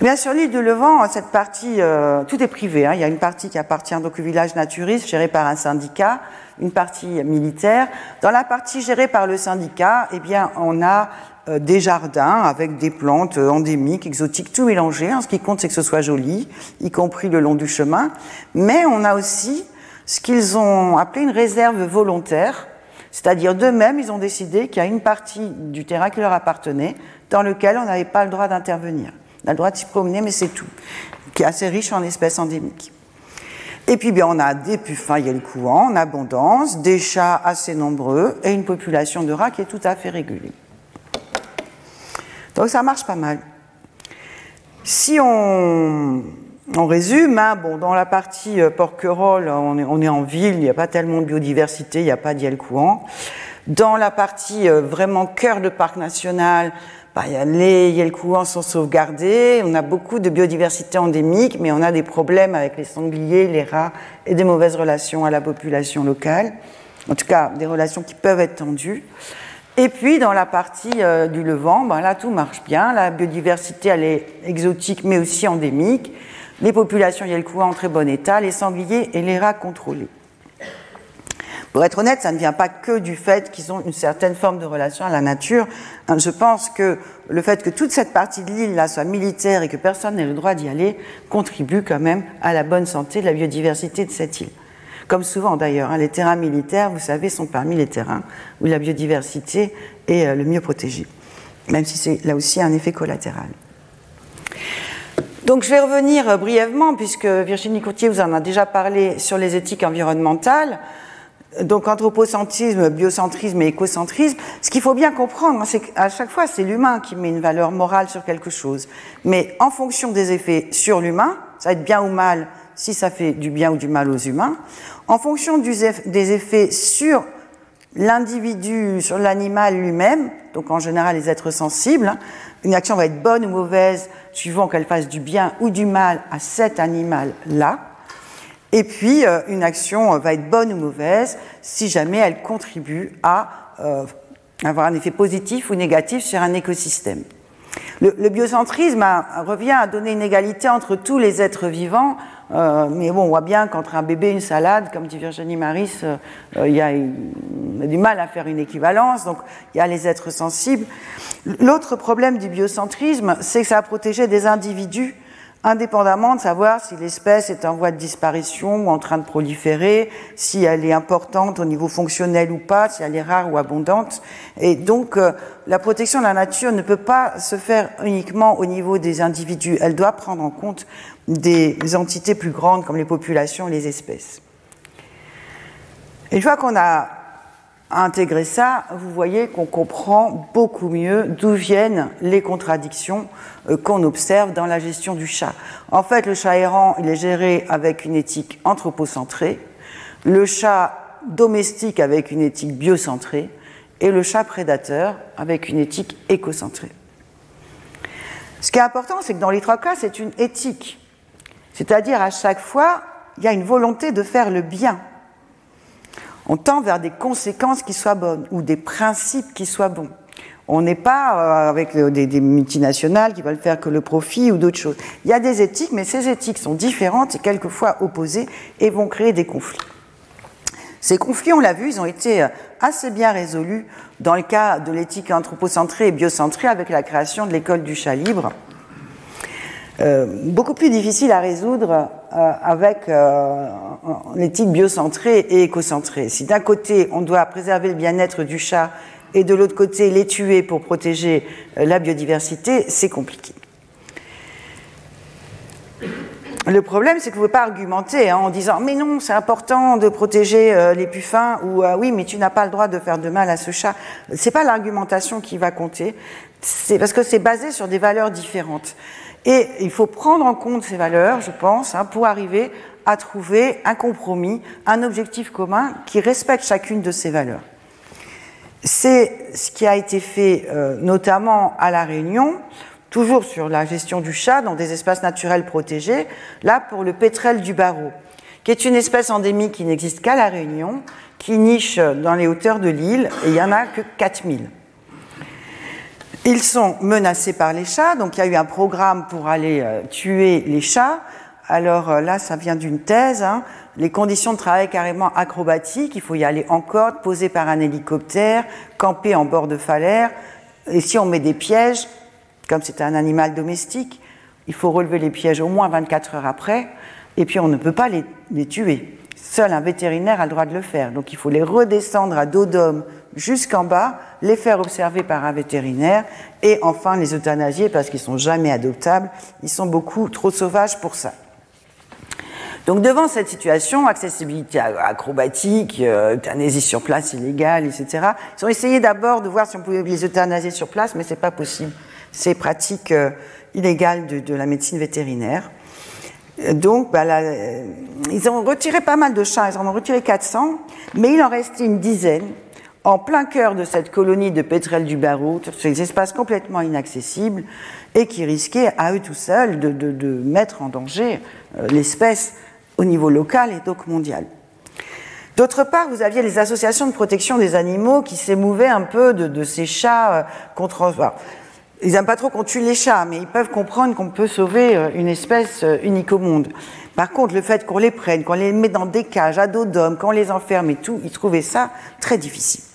Bien sur l'île de Levant, cette partie, euh, tout est privé. Hein. Il y a une partie qui appartient donc au village naturiste, géré par un syndicat, une partie militaire. Dans la partie gérée par le syndicat, eh bien, on a euh, des jardins avec des plantes euh, endémiques, exotiques, tout mélangé. Hein. Ce qui compte, c'est que ce soit joli, y compris le long du chemin. Mais on a aussi ce qu'ils ont appelé une réserve volontaire, c'est-à-dire d'eux-mêmes, ils ont décidé qu'il y a une partie du terrain qui leur appartenait, dans lequel on n'avait pas le droit d'intervenir. On a le droit de s'y promener, mais c'est tout. Qui est assez riche en espèces endémiques. Et puis bien, on a des puffins courant en abondance, des chats assez nombreux et une population de rats qui est tout à fait régulée. Donc ça marche pas mal. Si on, résume, hein, bon, dans la partie euh, Porquerolles, on est, en ville, il n'y a pas tellement de biodiversité, il n'y a pas d'IEL courant. Dans la partie euh, vraiment cœur de parc national, bah, les yelkouans sont sauvegardés, on a beaucoup de biodiversité endémique, mais on a des problèmes avec les sangliers, les rats et des mauvaises relations à la population locale. En tout cas, des relations qui peuvent être tendues. Et puis, dans la partie euh, du Levant, bah, là, tout marche bien. La biodiversité, elle est exotique, mais aussi endémique. Les populations yelkouans en très bon état, les sangliers et les rats contrôlés. Pour être honnête, ça ne vient pas que du fait qu'ils ont une certaine forme de relation à la nature. Hein, je pense que le fait que toute cette partie de l'île là soit militaire et que personne n'ait le droit d'y aller contribue quand même à la bonne santé de la biodiversité de cette île. Comme souvent d'ailleurs, hein, les terrains militaires, vous savez, sont parmi les terrains où la biodiversité est euh, le mieux protégée, même si c'est là aussi un effet collatéral. Donc je vais revenir euh, brièvement, puisque Virginie Courtier vous en a déjà parlé sur les éthiques environnementales donc anthropocentrisme, biocentrisme et écocentrisme, ce qu'il faut bien comprendre, c'est qu'à chaque fois, c'est l'humain qui met une valeur morale sur quelque chose. Mais en fonction des effets sur l'humain, ça va être bien ou mal si ça fait du bien ou du mal aux humains, en fonction des effets sur l'individu, sur l'animal lui-même, donc en général les êtres sensibles, une action va être bonne ou mauvaise suivant qu'elle fasse du bien ou du mal à cet animal-là. Et puis, euh, une action euh, va être bonne ou mauvaise si jamais elle contribue à euh, avoir un effet positif ou négatif sur un écosystème. Le, biocentrisme revient à donner une égalité entre tous les êtres vivants, mais bon, on voit bien qu'entre un bébé et une salade, comme dit Virginie Maris, il y a, a, du mal à faire une équivalence, donc il y a les êtres sensibles. L'autre problème du biocentrisme, c'est que ça a protégé des individus indépendamment de savoir si l'espèce est en voie de disparition ou en train de proliférer, si elle est importante au niveau fonctionnel ou pas, si elle est rare ou abondante. Et donc, euh, la protection de la nature ne peut pas se faire uniquement au niveau des individus. Elle doit prendre en compte des entités plus grandes comme les populations et les espèces. Une fois qu'on a intégré ça, vous voyez qu'on comprend beaucoup mieux d'où viennent les contradictions euh, qu'on observe dans la gestion du chat. En fait, le chat errant, il est géré avec une éthique anthropocentrée, le chat domestique avec une éthique biocentrée et le chat prédateur avec une éthique écocentrée. Ce qui est important, c'est que dans les trois cas, c'est une éthique. C'est-à-dire à chaque fois, il y a une volonté de faire le bien. On tend vers des conséquences qui soient bonnes ou des principes qui soient bons. On n'est pas euh, avec des, multinationales qui veulent faire que le profit ou d'autres choses. Il y a des éthiques, mais ces éthiques sont différentes et quelquefois opposées et vont créer des conflits. Ces conflits, on l'a vu, ils ont été euh, assez bien résolus dans le cas de l'éthique anthropocentrée et biocentrée avec la création de l'école du chat libre. Euh, beaucoup plus difficile à résoudre avec euh, l'éthique biocentrée et écocentrée. Si d'un côté on doit préserver le bien-être du chat et de l'autre côté les tuer pour protéger la biodiversité, c'est compliqué. Le problème, c'est que vous ne pouvez pas argumenter hein, en disant mais non, c'est important de protéger les puffins ou oui, mais tu n'as pas le droit de faire de mal à ce chat. C'est pas l'argumentation qui va compter. C'est parce que c'est basé sur des valeurs différentes. Et il faut prendre en compte ces valeurs, je pense, hein, pour arriver à trouver un compromis, un objectif commun qui respecte chacune de ces valeurs. C'est ce qui a été fait euh, notamment à La Réunion, toujours sur la gestion du chat dans des espaces naturels protégés, là pour le pétrel du barreau, qui est une espèce endémique qui n'existe qu'à La Réunion, qui niche dans les hauteurs de l'île, et il n'y en a que 4000. Ils sont menacés par les chats, donc il y a eu un programme pour aller euh, tuer les chats. Alors euh, là, ça vient d'une thèse. Hein. Les conditions de travail carrément acrobatiques, il faut y aller en corde, posé par un hélicoptère, camper en bord de falaire. Et si on met des pièges, comme c'est un animal domestique, il faut relever les pièges au moins 24 heures après, et puis on ne peut pas les, les tuer. Seul un vétérinaire a le droit de le faire. Donc il faut les redescendre à dos d'homme jusqu'en bas, les faire observer par un vétérinaire et enfin les euthanasier parce qu'ils sont jamais adoptables. Ils sont beaucoup trop sauvages pour ça. Donc devant cette situation, accessibilité acrobatique, euh, euthanasie sur place illégale, etc., ils ont essayé d'abord de voir si on pouvait les euthanasier sur place, mais c'est pas possible. C'est pratique euh, illégale de, la médecine vétérinaire. Donc, bah, euh, ils ont retiré pas mal de chats, ils en ont retiré 400, mais il en restait une dizaine en plein cœur de cette colonie de pétrels du barreau, sur ces espaces complètement inaccessibles et qui risquaient à eux tout seuls de, mettre en danger euh, l'espèce au niveau local et donc mondial. D'autre part, vous aviez les associations de protection des animaux qui s'émouvaient un peu de, ces chats euh, contre. ils n'aiment pas trop qu'on tue les chats, mais ils peuvent comprendre qu'on peut sauver euh, une espèce unique au monde. Par contre, le fait qu'on les prenne, qu'on les met dans des cages à dos d'hommes, qu'on les enferme et tout, ils trouvaient ça très difficile.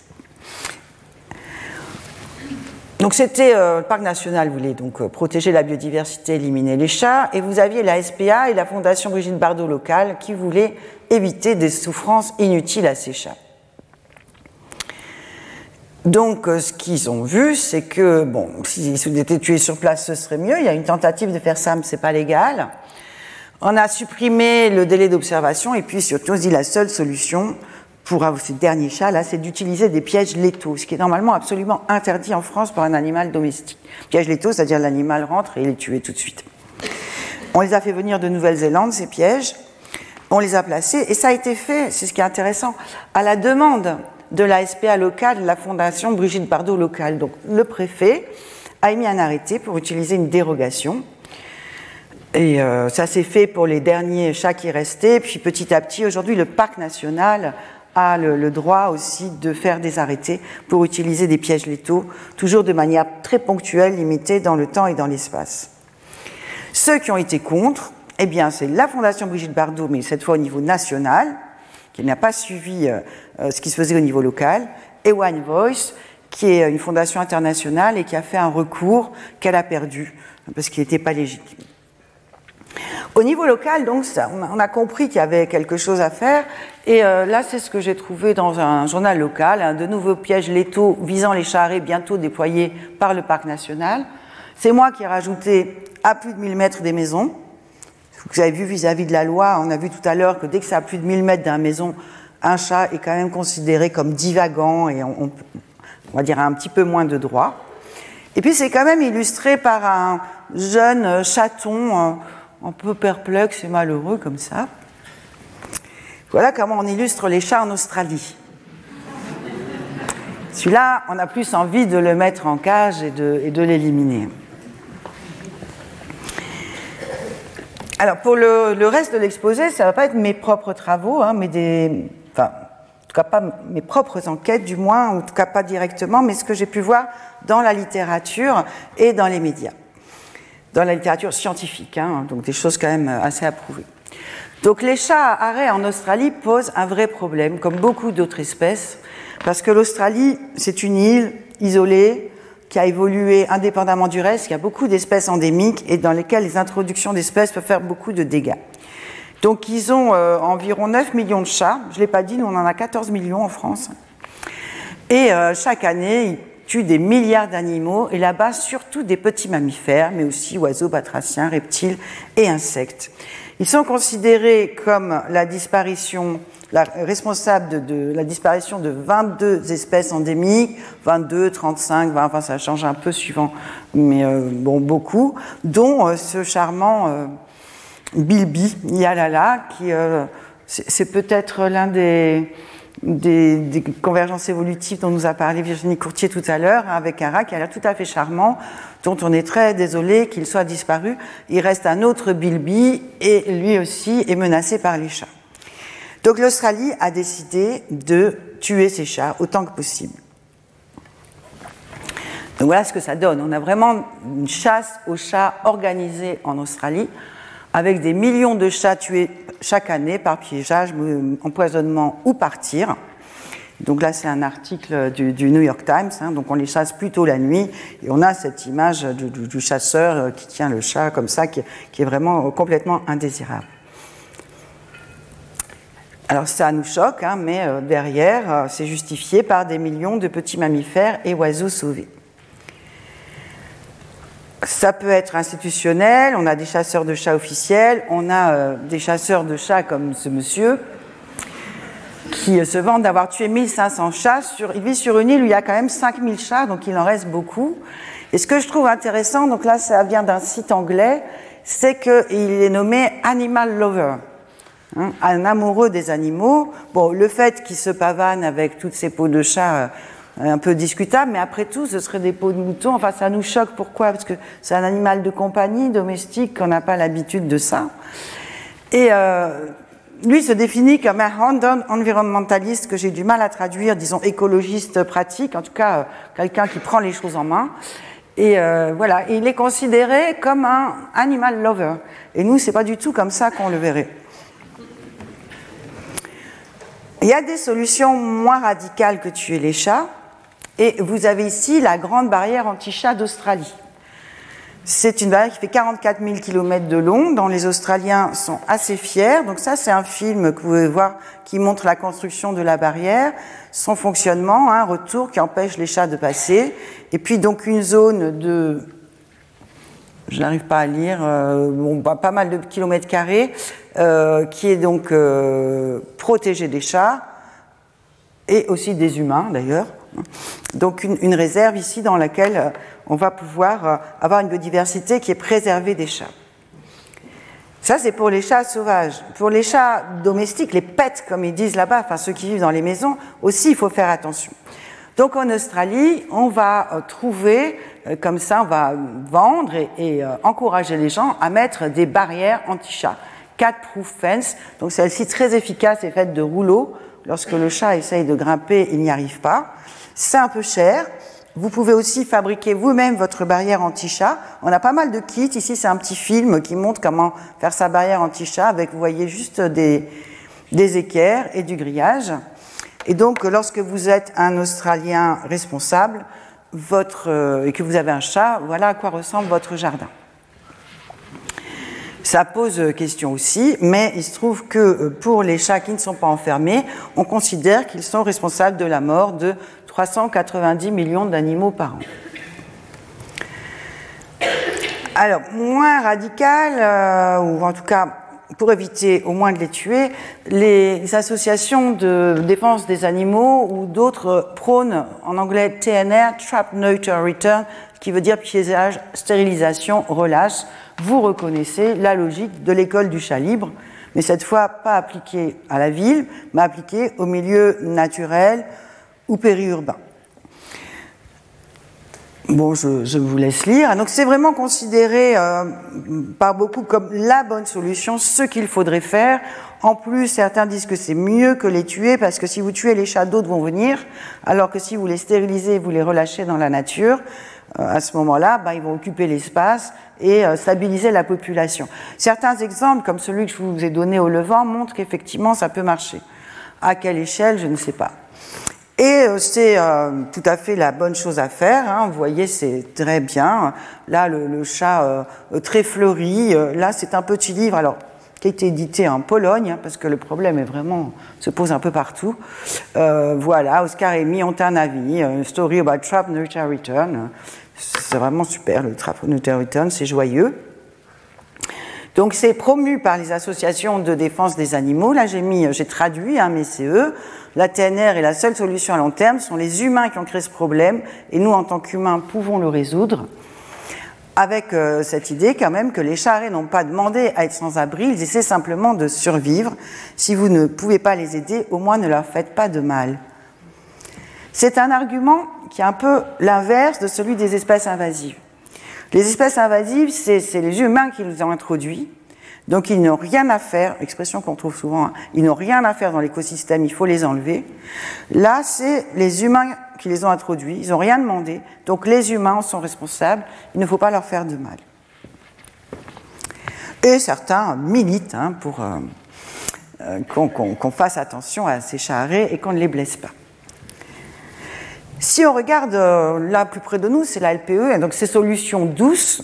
Donc c'était euh, le parc national voulait donc euh, protéger la biodiversité, éliminer les chats, et vous aviez la SPA et la Fondation Brigitte Bardot locale qui voulaient éviter des souffrances inutiles à ces chats. Donc euh, ce qu'ils ont vu, c'est que bon, s'ils étaient tués sur place, ce serait mieux. Il y a une tentative de faire ça, mais c'est pas légal. On a supprimé le délai d'observation et puis surtout, on dit la seule solution, pour ces derniers chats, là, c'est d'utiliser des pièges létaux, ce qui est normalement absolument interdit en France pour un animal domestique. Pièges létaux, c'est-à-dire l'animal rentre et il est tué tout de suite. On les a fait venir de Nouvelle-Zélande, ces pièges. On les a placés et ça a été fait, c'est ce qui est intéressant, à la demande de la SPA locale, la Fondation Brigitte Bardot locale. Donc le préfet a émis un arrêté pour utiliser une dérogation. Et euh, ça s'est fait pour les derniers chats qui restaient. Puis petit à petit, aujourd'hui, le parc national a le, droit aussi de faire des arrêtés pour utiliser des pièges létaux, toujours de manière très ponctuelle, limitée dans le temps et dans l'espace. Ceux qui ont été contre, eh bien, c'est la Fondation Brigitte Bardot, mais cette fois au niveau national, qui n'a pas suivi euh, euh, ce qui se faisait au niveau local, et One Voice, qui est une fondation internationale et qui a fait un recours qu'elle a perdu parce qu'il n'était pas légitime. Au niveau local, donc, on a compris qu'il y avait quelque chose à faire. Et euh, là, c'est ce que j'ai trouvé dans un journal local, hein, de nouveaux pièges létaux visant les charrets bientôt déployés par le parc national. C'est moi qui ai rajouté à plus de 1000 mètres des maisons. Vous avez vu vis-à-vis de la loi, on a vu tout à l'heure que dès que c'est à plus de 1000 mètres d'une maison, un chat est quand même considéré comme divagant et on, on va dire un petit peu moins de droits. Et puis c'est quand même illustré par un jeune chaton euh, un peu perplexe et malheureux comme ça. Voilà comment on illustre les chats en Australie. Celui-là, on a plus envie de le mettre en cage et de, l'éliminer. Alors pour le, reste de l'exposé, ça ne va pas être mes propres travaux, hein, mais des, enfin, en tout cas pas mes propres enquêtes du moins, ou en tout cas pas directement, mais ce que j'ai pu voir dans la littérature et dans les médias, dans la littérature scientifique, hein, donc des choses quand même assez approuvées. Donc les chats à arrêt en Australie posent un vrai problème, comme beaucoup d'autres espèces, parce que l'Australie, c'est une île isolée qui a évolué indépendamment du reste. Y a beaucoup d'espèces endémiques et dans lesquelles les introductions d'espèces peuvent faire beaucoup de dégâts. Donc ils ont euh, environ 9 millions de chats. Je ne l'ai pas dit, nous on en a 14 millions en France. Et euh, chaque année, tuent des milliards d'animaux et là-bas surtout des petits mammifères, mais aussi oiseaux, batraciens, reptiles et insectes. Ils sont considérés comme la disparition la, responsable de, la disparition de 22 espèces endémiques, 22, 35, 20, enfin ça change un peu suivant, mais euh, bon, beaucoup, dont euh, ce charmant euh, Bilby Yalala, qui c'est peut-être l'un des, des, convergences évolutives dont nous a parlé Virginie Courtier tout à l'heure, avec un rat qui a l'air tout à fait charmant, dont on est très désolé qu'il soit disparu. Il reste un autre Bilby et lui aussi est menacé par les chats. Donc l'Australie a décidé de tuer ces chats autant que possible. Donc voilà ce que ça donne. On a vraiment une chasse aux chats organisée en Australie, avec des millions de chats tués chaque année par piégeage, empoisonnement ou par tir. Donc là, c'est un article du, New York Times. Hein. donc on les chasse plutôt la nuit et on a cette image du, chasseur qui tient le chat comme ça, qui est vraiment complètement indésirable. Alors ça nous choque, hein, mais euh, derrière, euh, c'est justifié par des millions de petits mammifères et oiseaux sauvés. Ça peut être institutionnel, on a des chasseurs de chats officiels, on a euh, des chasseurs de chats comme ce monsieur, qui se vendent d'avoir tué 1500 chats. Il vit sur une île où il y a quand même 5000 chats, donc il en reste beaucoup. Et ce que je trouve intéressant, donc là ça vient d'un site anglais, c'est qu'il est nommé Animal Lover. Hein, un amoureux des animaux. Bon, le fait qu'il se pavane avec toutes ces peaux de chat, euh, un peu discutable, mais après tout, ce serait des peaux de mouton. Enfin, ça nous choque. Pourquoi? Parce que c'est un animal de compagnie, domestique, qu'on n'a pas l'habitude de ça. Et euh, lui se définit comme un hand environnementaliste que j'ai du mal à traduire, disons écologiste pratique, en tout cas euh, quelqu'un qui prend les choses en main. Et voilà, il est considéré comme un animal lover. Et nous, c'est pas du tout comme ça qu'on le verrait. Il y a des solutions moins radicales que tuer les chats. Et vous avez ici la grande barrière anti-chat d'Australie. C'est une barrière qui fait 44 000 km de long, dont les Australiens sont assez fiers. Donc ça, c'est un film que vous pouvez voir qui montre la construction de la barrière, son fonctionnement, un retour qui empêche les chats de passer, et puis donc une zone de je n'arrive pas à lire, euh, bon, pas mal de kilomètres carrés, euh, qui est donc euh, protégé des chats et aussi des humains d'ailleurs. Donc une, réserve ici dans laquelle on va pouvoir avoir une biodiversité qui est préservée des chats. Ça, c'est pour les chats sauvages. Pour les chats domestiques, les pets, comme ils disent là-bas, enfin ceux qui vivent dans les maisons, aussi, il faut faire attention. Donc en Australie, on va euh, trouver, euh, comme ça, on va vendre et, euh, encourager les gens à mettre des barrières anti-chat. Cat-proof fence, donc celle-ci très efficace est faite de rouleaux. Lorsque le chat essaye de grimper, il n'y arrive pas. C'est un peu cher. Vous pouvez aussi fabriquer vous-même votre barrière anti-chat. On a pas mal de kits. Ici, c'est un petit film qui montre comment faire sa barrière anti-chat avec, vous voyez, juste des, équerres et du grillage. Et donc, lorsque vous êtes un Australien responsable votre, euh, et que vous avez un chat, voilà à quoi ressemble votre jardin. Ça pose question aussi, mais il se trouve que euh, pour les chats qui ne sont pas enfermés, on considère qu'ils sont responsables de la mort de 390 millions d'animaux par an. Alors, moins radical, euh, ou en tout cas pour éviter au moins de les tuer, les associations de défense des animaux ou d'autres prônent en anglais TNR, Trap Neuter Return, qui veut dire piégeage, stérilisation, relâche. Vous reconnaissez la logique de l'école du chat libre, mais cette fois pas appliquée à la ville, mais appliquée au milieu naturel ou périurbain. Bon, je, vous laisse lire. Donc c'est vraiment considéré euh, par beaucoup comme la bonne solution, ce qu'il faudrait faire. En plus, certains disent que c'est mieux que les tuer parce que si vous tuez les chats, d'autres vont venir, alors que si vous les stérilisez, vous les relâchez dans la nature, euh, à ce moment-là, bah, ils vont occuper l'espace et euh, stabiliser la population. Certains exemples, comme celui que je vous ai donné au Levant, montrent qu'effectivement ça peut marcher. À quelle échelle, je ne sais pas. Et euh, c'est euh, tout à fait la bonne chose à faire. Hein. Vous voyez, c'est très bien. Là, le, chat euh, très fleuri. là, c'est un petit livre. Alors, qui a été édité en Pologne, hein, parce que le problème est vraiment se pose un peu partout. voilà, Oscar et Mi ont un avis. story about trap, nurture, return. C'est vraiment super. Le trap, nurture, return, c'est joyeux. Donc c'est promu par les associations de défense des animaux. Là j'ai mis, j'ai traduit, hein, mais c'est eux. La TNR est la seule solution à long terme. Ce sont les humains qui ont créé ce problème et nous, en tant qu'humains, pouvons le résoudre. Avec euh, cette idée quand même que les charrets n'ont pas demandé à être sans abri, ils essaient simplement de survivre. Si vous ne pouvez pas les aider, au moins ne leur faites pas de mal. C'est un argument qui est un peu l'inverse de celui des espèces invasives. Les espèces invasives, c'est les humains qui les ont introduits. Donc ils n'ont rien à faire, expression qu'on trouve souvent, hein, ils n'ont rien à faire dans l'écosystème, il faut les enlever. Là, c'est les humains qui les ont introduits, ils n'ont rien demandé, donc les humains sont responsables, il ne faut pas leur faire de mal. Et certains militent hein, pour euh, euh, qu'on fasse attention à ces charrets et qu'on ne les blesse pas. Si on regarde euh, là plus près de nous, c'est la LPE, donc ces solutions douces,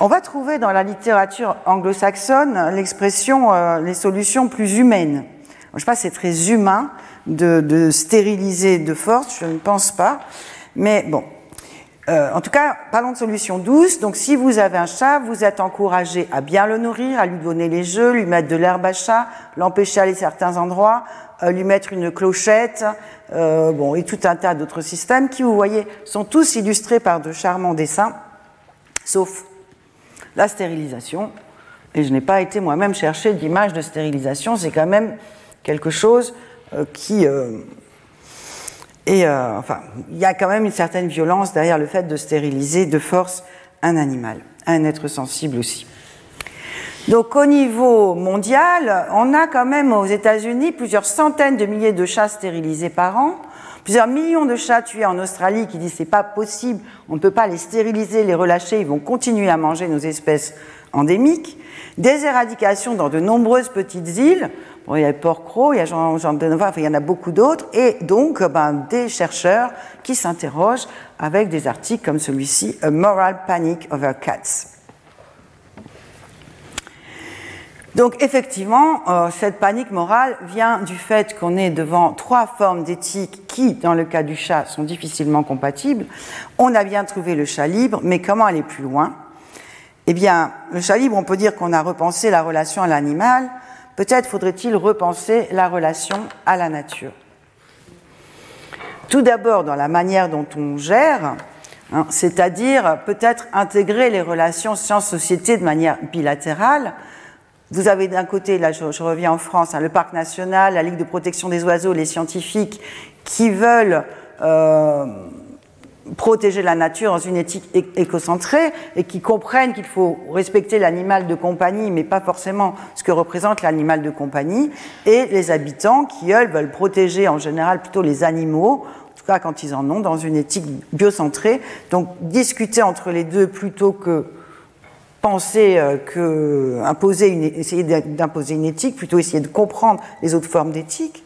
on va trouver dans la littérature anglo-saxonne l'expression euh, les solutions plus humaines. Je ne sais pas c'est très humain de, stériliser de force, je ne pense pas. Mais bon, euh, en tout cas, parlons de solutions douces. Donc, si vous avez un chat, vous êtes encouragé à bien le nourrir, à lui donner les jeux, lui mettre de l'herbe à chat, l'empêcher d'aller certains endroits, euh, lui mettre une clochette, bon, et tout un tas d'autres systèmes qui, vous voyez, sont tous illustrés par de charmants dessins, sauf la stérilisation. Et je n'ai pas été moi-même chercher d'image de stérilisation, c'est quand même quelque chose euh, qui est. Euh, enfin, il y a quand même une certaine violence derrière le fait de stériliser de force un animal, un être sensible aussi. Donc au niveau mondial, on a quand même aux États-Unis plusieurs centaines de milliers de chats stérilisés par an plusieurs millions de chats tués en Australie qui disent c'est pas possible, on ne peut pas les stériliser, les relâcher, ils vont continuer à manger nos espèces endémiques, des éradications dans de nombreuses petites îles, il y a Port-Cros, il y a Jean, Jean de Nova, enfin, il y en a beaucoup d'autres, et donc ben, des chercheurs qui s'interrogent avec des articles comme celui-ci, A Moral Panic Over Cats. Donc effectivement, euh, cette panique morale vient du fait qu'on est devant trois formes d'éthique qui, dans le cas du chat, sont difficilement compatibles. On a bien trouvé le chat libre, mais comment aller plus loin? Eh bien, le chat libre, on peut dire qu'on a repensé la relation à l'animal. Peut-être faudrait-il repenser la relation à la nature. Tout d'abord dans la manière dont on gère, hein, c'est-à-dire peut-être intégrer les relations science-société de manière bilatérale, vous avez d'un côté, là je, reviens en France, hein, le parc national, la Ligue de protection des oiseaux, les scientifiques qui veulent euh, protéger la nature dans une éthique écocentrée et qui comprennent qu'il faut respecter l'animal de compagnie, mais pas forcément ce que représente l'animal de compagnie, et les habitants qui, eux, veulent protéger en général plutôt les animaux, en tout cas quand ils en ont, dans une éthique biocentrée. Donc discuter entre les deux plutôt que penser euh, que imposer une, essayer d'imposer une éthique, plutôt essayer de comprendre les autres formes d'éthique.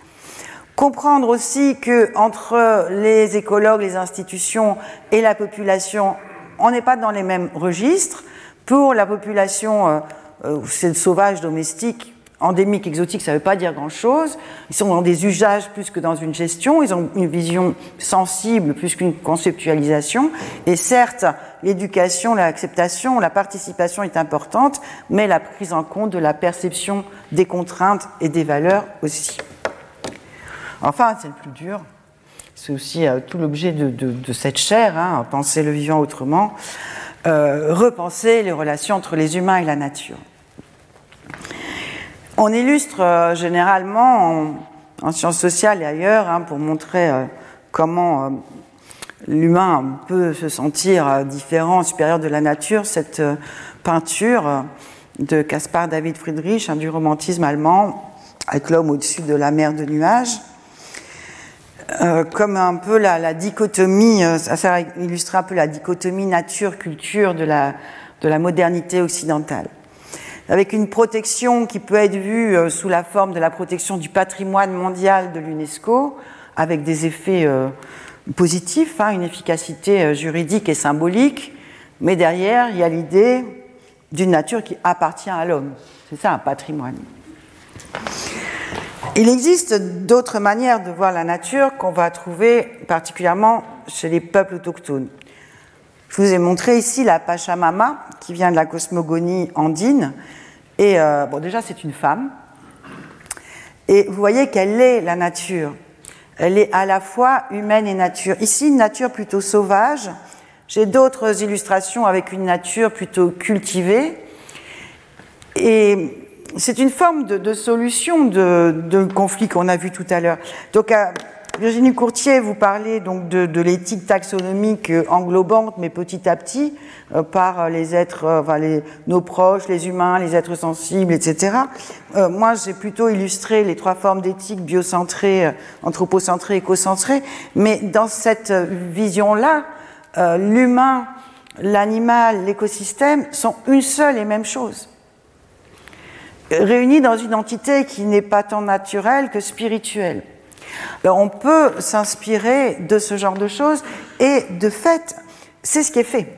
Comprendre aussi que entre les écologues, les institutions et la population, on n'est pas dans les mêmes registres. Pour la population, euh, euh c'est le sauvage domestique, endémique, exotique, ça ne veut pas dire grand-chose. Ils sont dans des usages plus que dans une gestion. Ils ont une vision sensible plus qu'une conceptualisation. Et certes, l'éducation, l'acceptation, la participation est importante, mais la prise en compte de la perception des contraintes et des valeurs aussi. Enfin, c'est le plus dur. C'est aussi euh, tout l'objet de, cette chaire, hein, penser le vivant autrement, euh, repenser les relations entre les humains et la nature. On illustre euh, généralement en, sciences sociales et ailleurs hein, pour montrer comment l'humain peut se sentir différent, supérieur de la nature, cette peinture de Caspar David Friedrich, du romantisme allemand, avec l'homme au-dessus de la mer de nuages. Comme un peu la, dichotomie, ça, illustre un peu la dichotomie nature-culture de la, de la modernité occidentale avec une protection qui peut être vue euh, sous la forme de la protection du patrimoine mondial de l'UNESCO, avec des effets euh, positifs, hein, une efficacité euh, juridique et symbolique, mais derrière, il y a l'idée d'une nature qui appartient à l'homme. C'est ça un patrimoine. Il existe d'autres manières de voir la nature qu'on va trouver particulièrement chez les peuples autochtones. Je vous ai montré ici la Pachamama, qui vient de la cosmogonie andine. Et euh, bon, déjà, c'est une femme. Et vous voyez qu'elle est la nature. Elle est à la fois humaine et nature. Ici, une nature plutôt sauvage. J'ai d'autres illustrations avec une nature plutôt cultivée. Et c'est une forme de, solution de, de conflit qu'on a vu tout à l'heure. Donc, Virginie Courtier, vous parlez donc de, l'éthique taxonomique englobante, mais petit à petit, euh, par les êtres, euh, enfin les, nos proches, les humains, les êtres sensibles, etc. Euh, moi, j'ai plutôt illustré les trois formes d'éthique biocentrée, anthropocentrée, écocentrée, mais dans cette vision-là, l'humain, l'animal, l'écosystème sont une seule et même chose réunis dans une entité qui n'est pas tant naturelle que spirituelle. Ben, on peut s'inspirer de ce genre de choses et de fait, c'est ce qui est fait.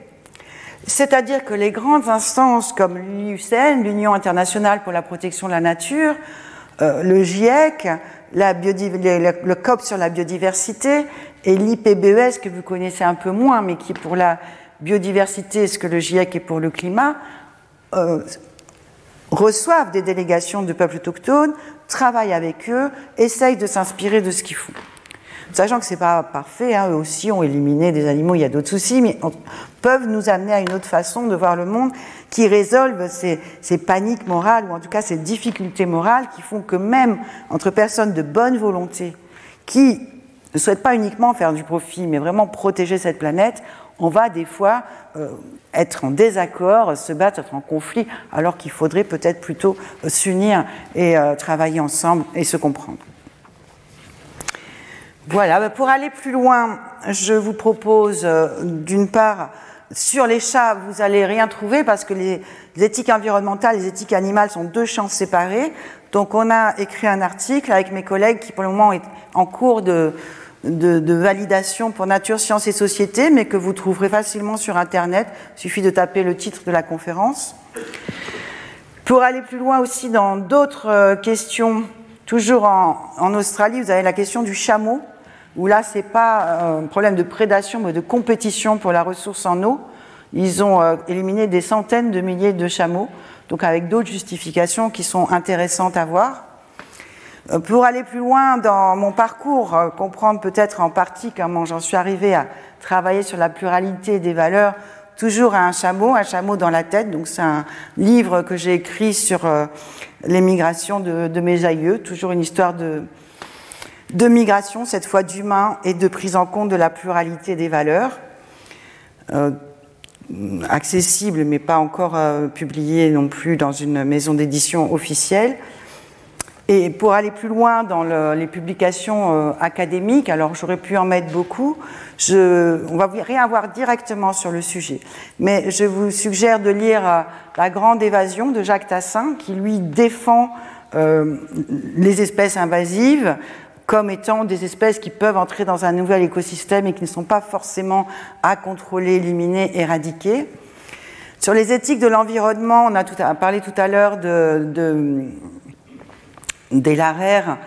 C'est-à-dire que les grandes instances comme l'UCN, l'Union internationale pour la protection de la nature, euh, le GIEC, le, COP sur la biodiversité et l'IPBES que vous connaissez un peu moins, mais qui pour la biodiversité, ce que le GIEC est pour le climat, euh, reçoivent des délégations de peuples autochtones, travaillent avec eux, essayent de s'inspirer de ce qu'ils font. Sachant que ce n'est pas parfait, hein, eux aussi ont éliminé des animaux, il y a d'autres soucis, mais peuvent nous amener à une autre façon de voir le monde qui résolvent ces, ces, paniques morales, ou en tout cas ces difficultés morales qui font que même entre personnes de bonne volonté, qui ne souhaitent pas uniquement faire du profit, mais vraiment protéger cette planète, on va des fois euh, être en désaccord, se battre, être en conflit, alors qu'il faudrait peut-être plutôt euh, s'unir et euh, travailler ensemble et se comprendre. Voilà, bah, pour aller plus loin, je vous propose d'une part, sur les chats, vous n'allez rien trouver parce que les, les éthiques environnementales, les éthiques animales sont deux champs séparés. Donc on a écrit un article avec mes collègues qui pour le moment est en cours de, de, validation pour nature, sciences et société, mais que vous trouverez facilement sur Internet. Il suffit de taper le titre de la conférence. Pour aller plus loin aussi dans d'autres euh, questions, toujours en, Australie, vous avez la question du chameau, où là, ce n'est pas euh, un problème de prédation, mais de compétition pour la ressource en eau. Ils ont euh, éliminé des centaines de milliers de chameaux, donc avec d'autres justifications qui sont intéressantes à voir. Euh, pour aller plus loin dans mon parcours, euh, comprendre peut-être en partie comment j'en suis arrivée à travailler sur la pluralité des valeurs, toujours à un chameau, un chameau dans la tête. Donc c'est un livre que j'ai écrit sur euh, l'émigration de, de, mes aïeux, toujours une histoire de, migration, cette fois d'humains et de prise en compte de la pluralité des valeurs. Euh, accessible mais pas encore publié non plus dans une maison d'édition officielle. Et pour aller plus loin dans les publications euh, académiques, alors j'aurais pu en mettre beaucoup, je, on va rien voir directement sur le sujet, mais je vous suggère de lire euh, La Grande Évasion de Jacques Tassin, qui lui défend euh, les espèces invasives comme étant des espèces qui peuvent entrer dans un nouvel écosystème et qui ne sont pas forcément à contrôler, éliminer, éradiquer. Sur les éthiques de l'environnement, on a parlé tout à l'heure de, de des Larère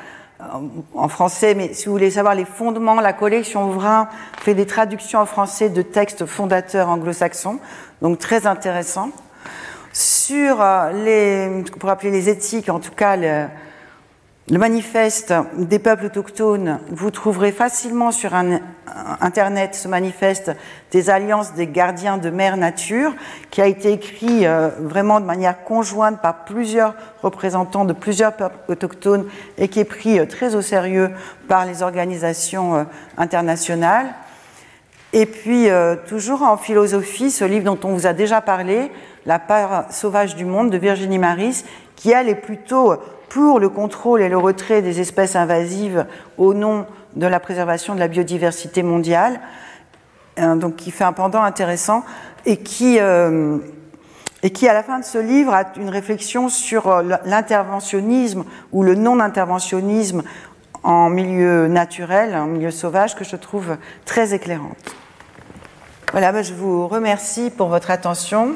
euh, en français, mais si vous voulez savoir les fondements, la collection Ouvrin fait des traductions en français de textes fondateurs anglo-saxons, donc très intéressant. Sur euh, les, ce qu'on pourrait appeler les éthiques, en tout cas manifeste des peuples autochtones, vous trouverez facilement sur Internet ce manifeste des alliances des gardiens de mer nature, qui a été écrit euh, vraiment de manière conjointe par plusieurs représentants de plusieurs peuples autochtones et qui est pris euh, très au sérieux par les organisations euh, internationales. Et puis, toujours en philosophie, ce livre dont on vous a déjà parlé, La part sauvage du monde de Virginie Maris, qui elle est plutôt pour le contrôle et le retrait des espèces invasives au nom de la préservation de la biodiversité mondiale, euh, donc qui fait un pendant intéressant et qui, euh, et qui, à la fin de ce livre, a une réflexion sur euh, l'interventionnisme ou le non-interventionnisme en milieu naturel, en milieu sauvage, que je trouve très éclairante. Voilà, ben, je vous remercie pour votre attention.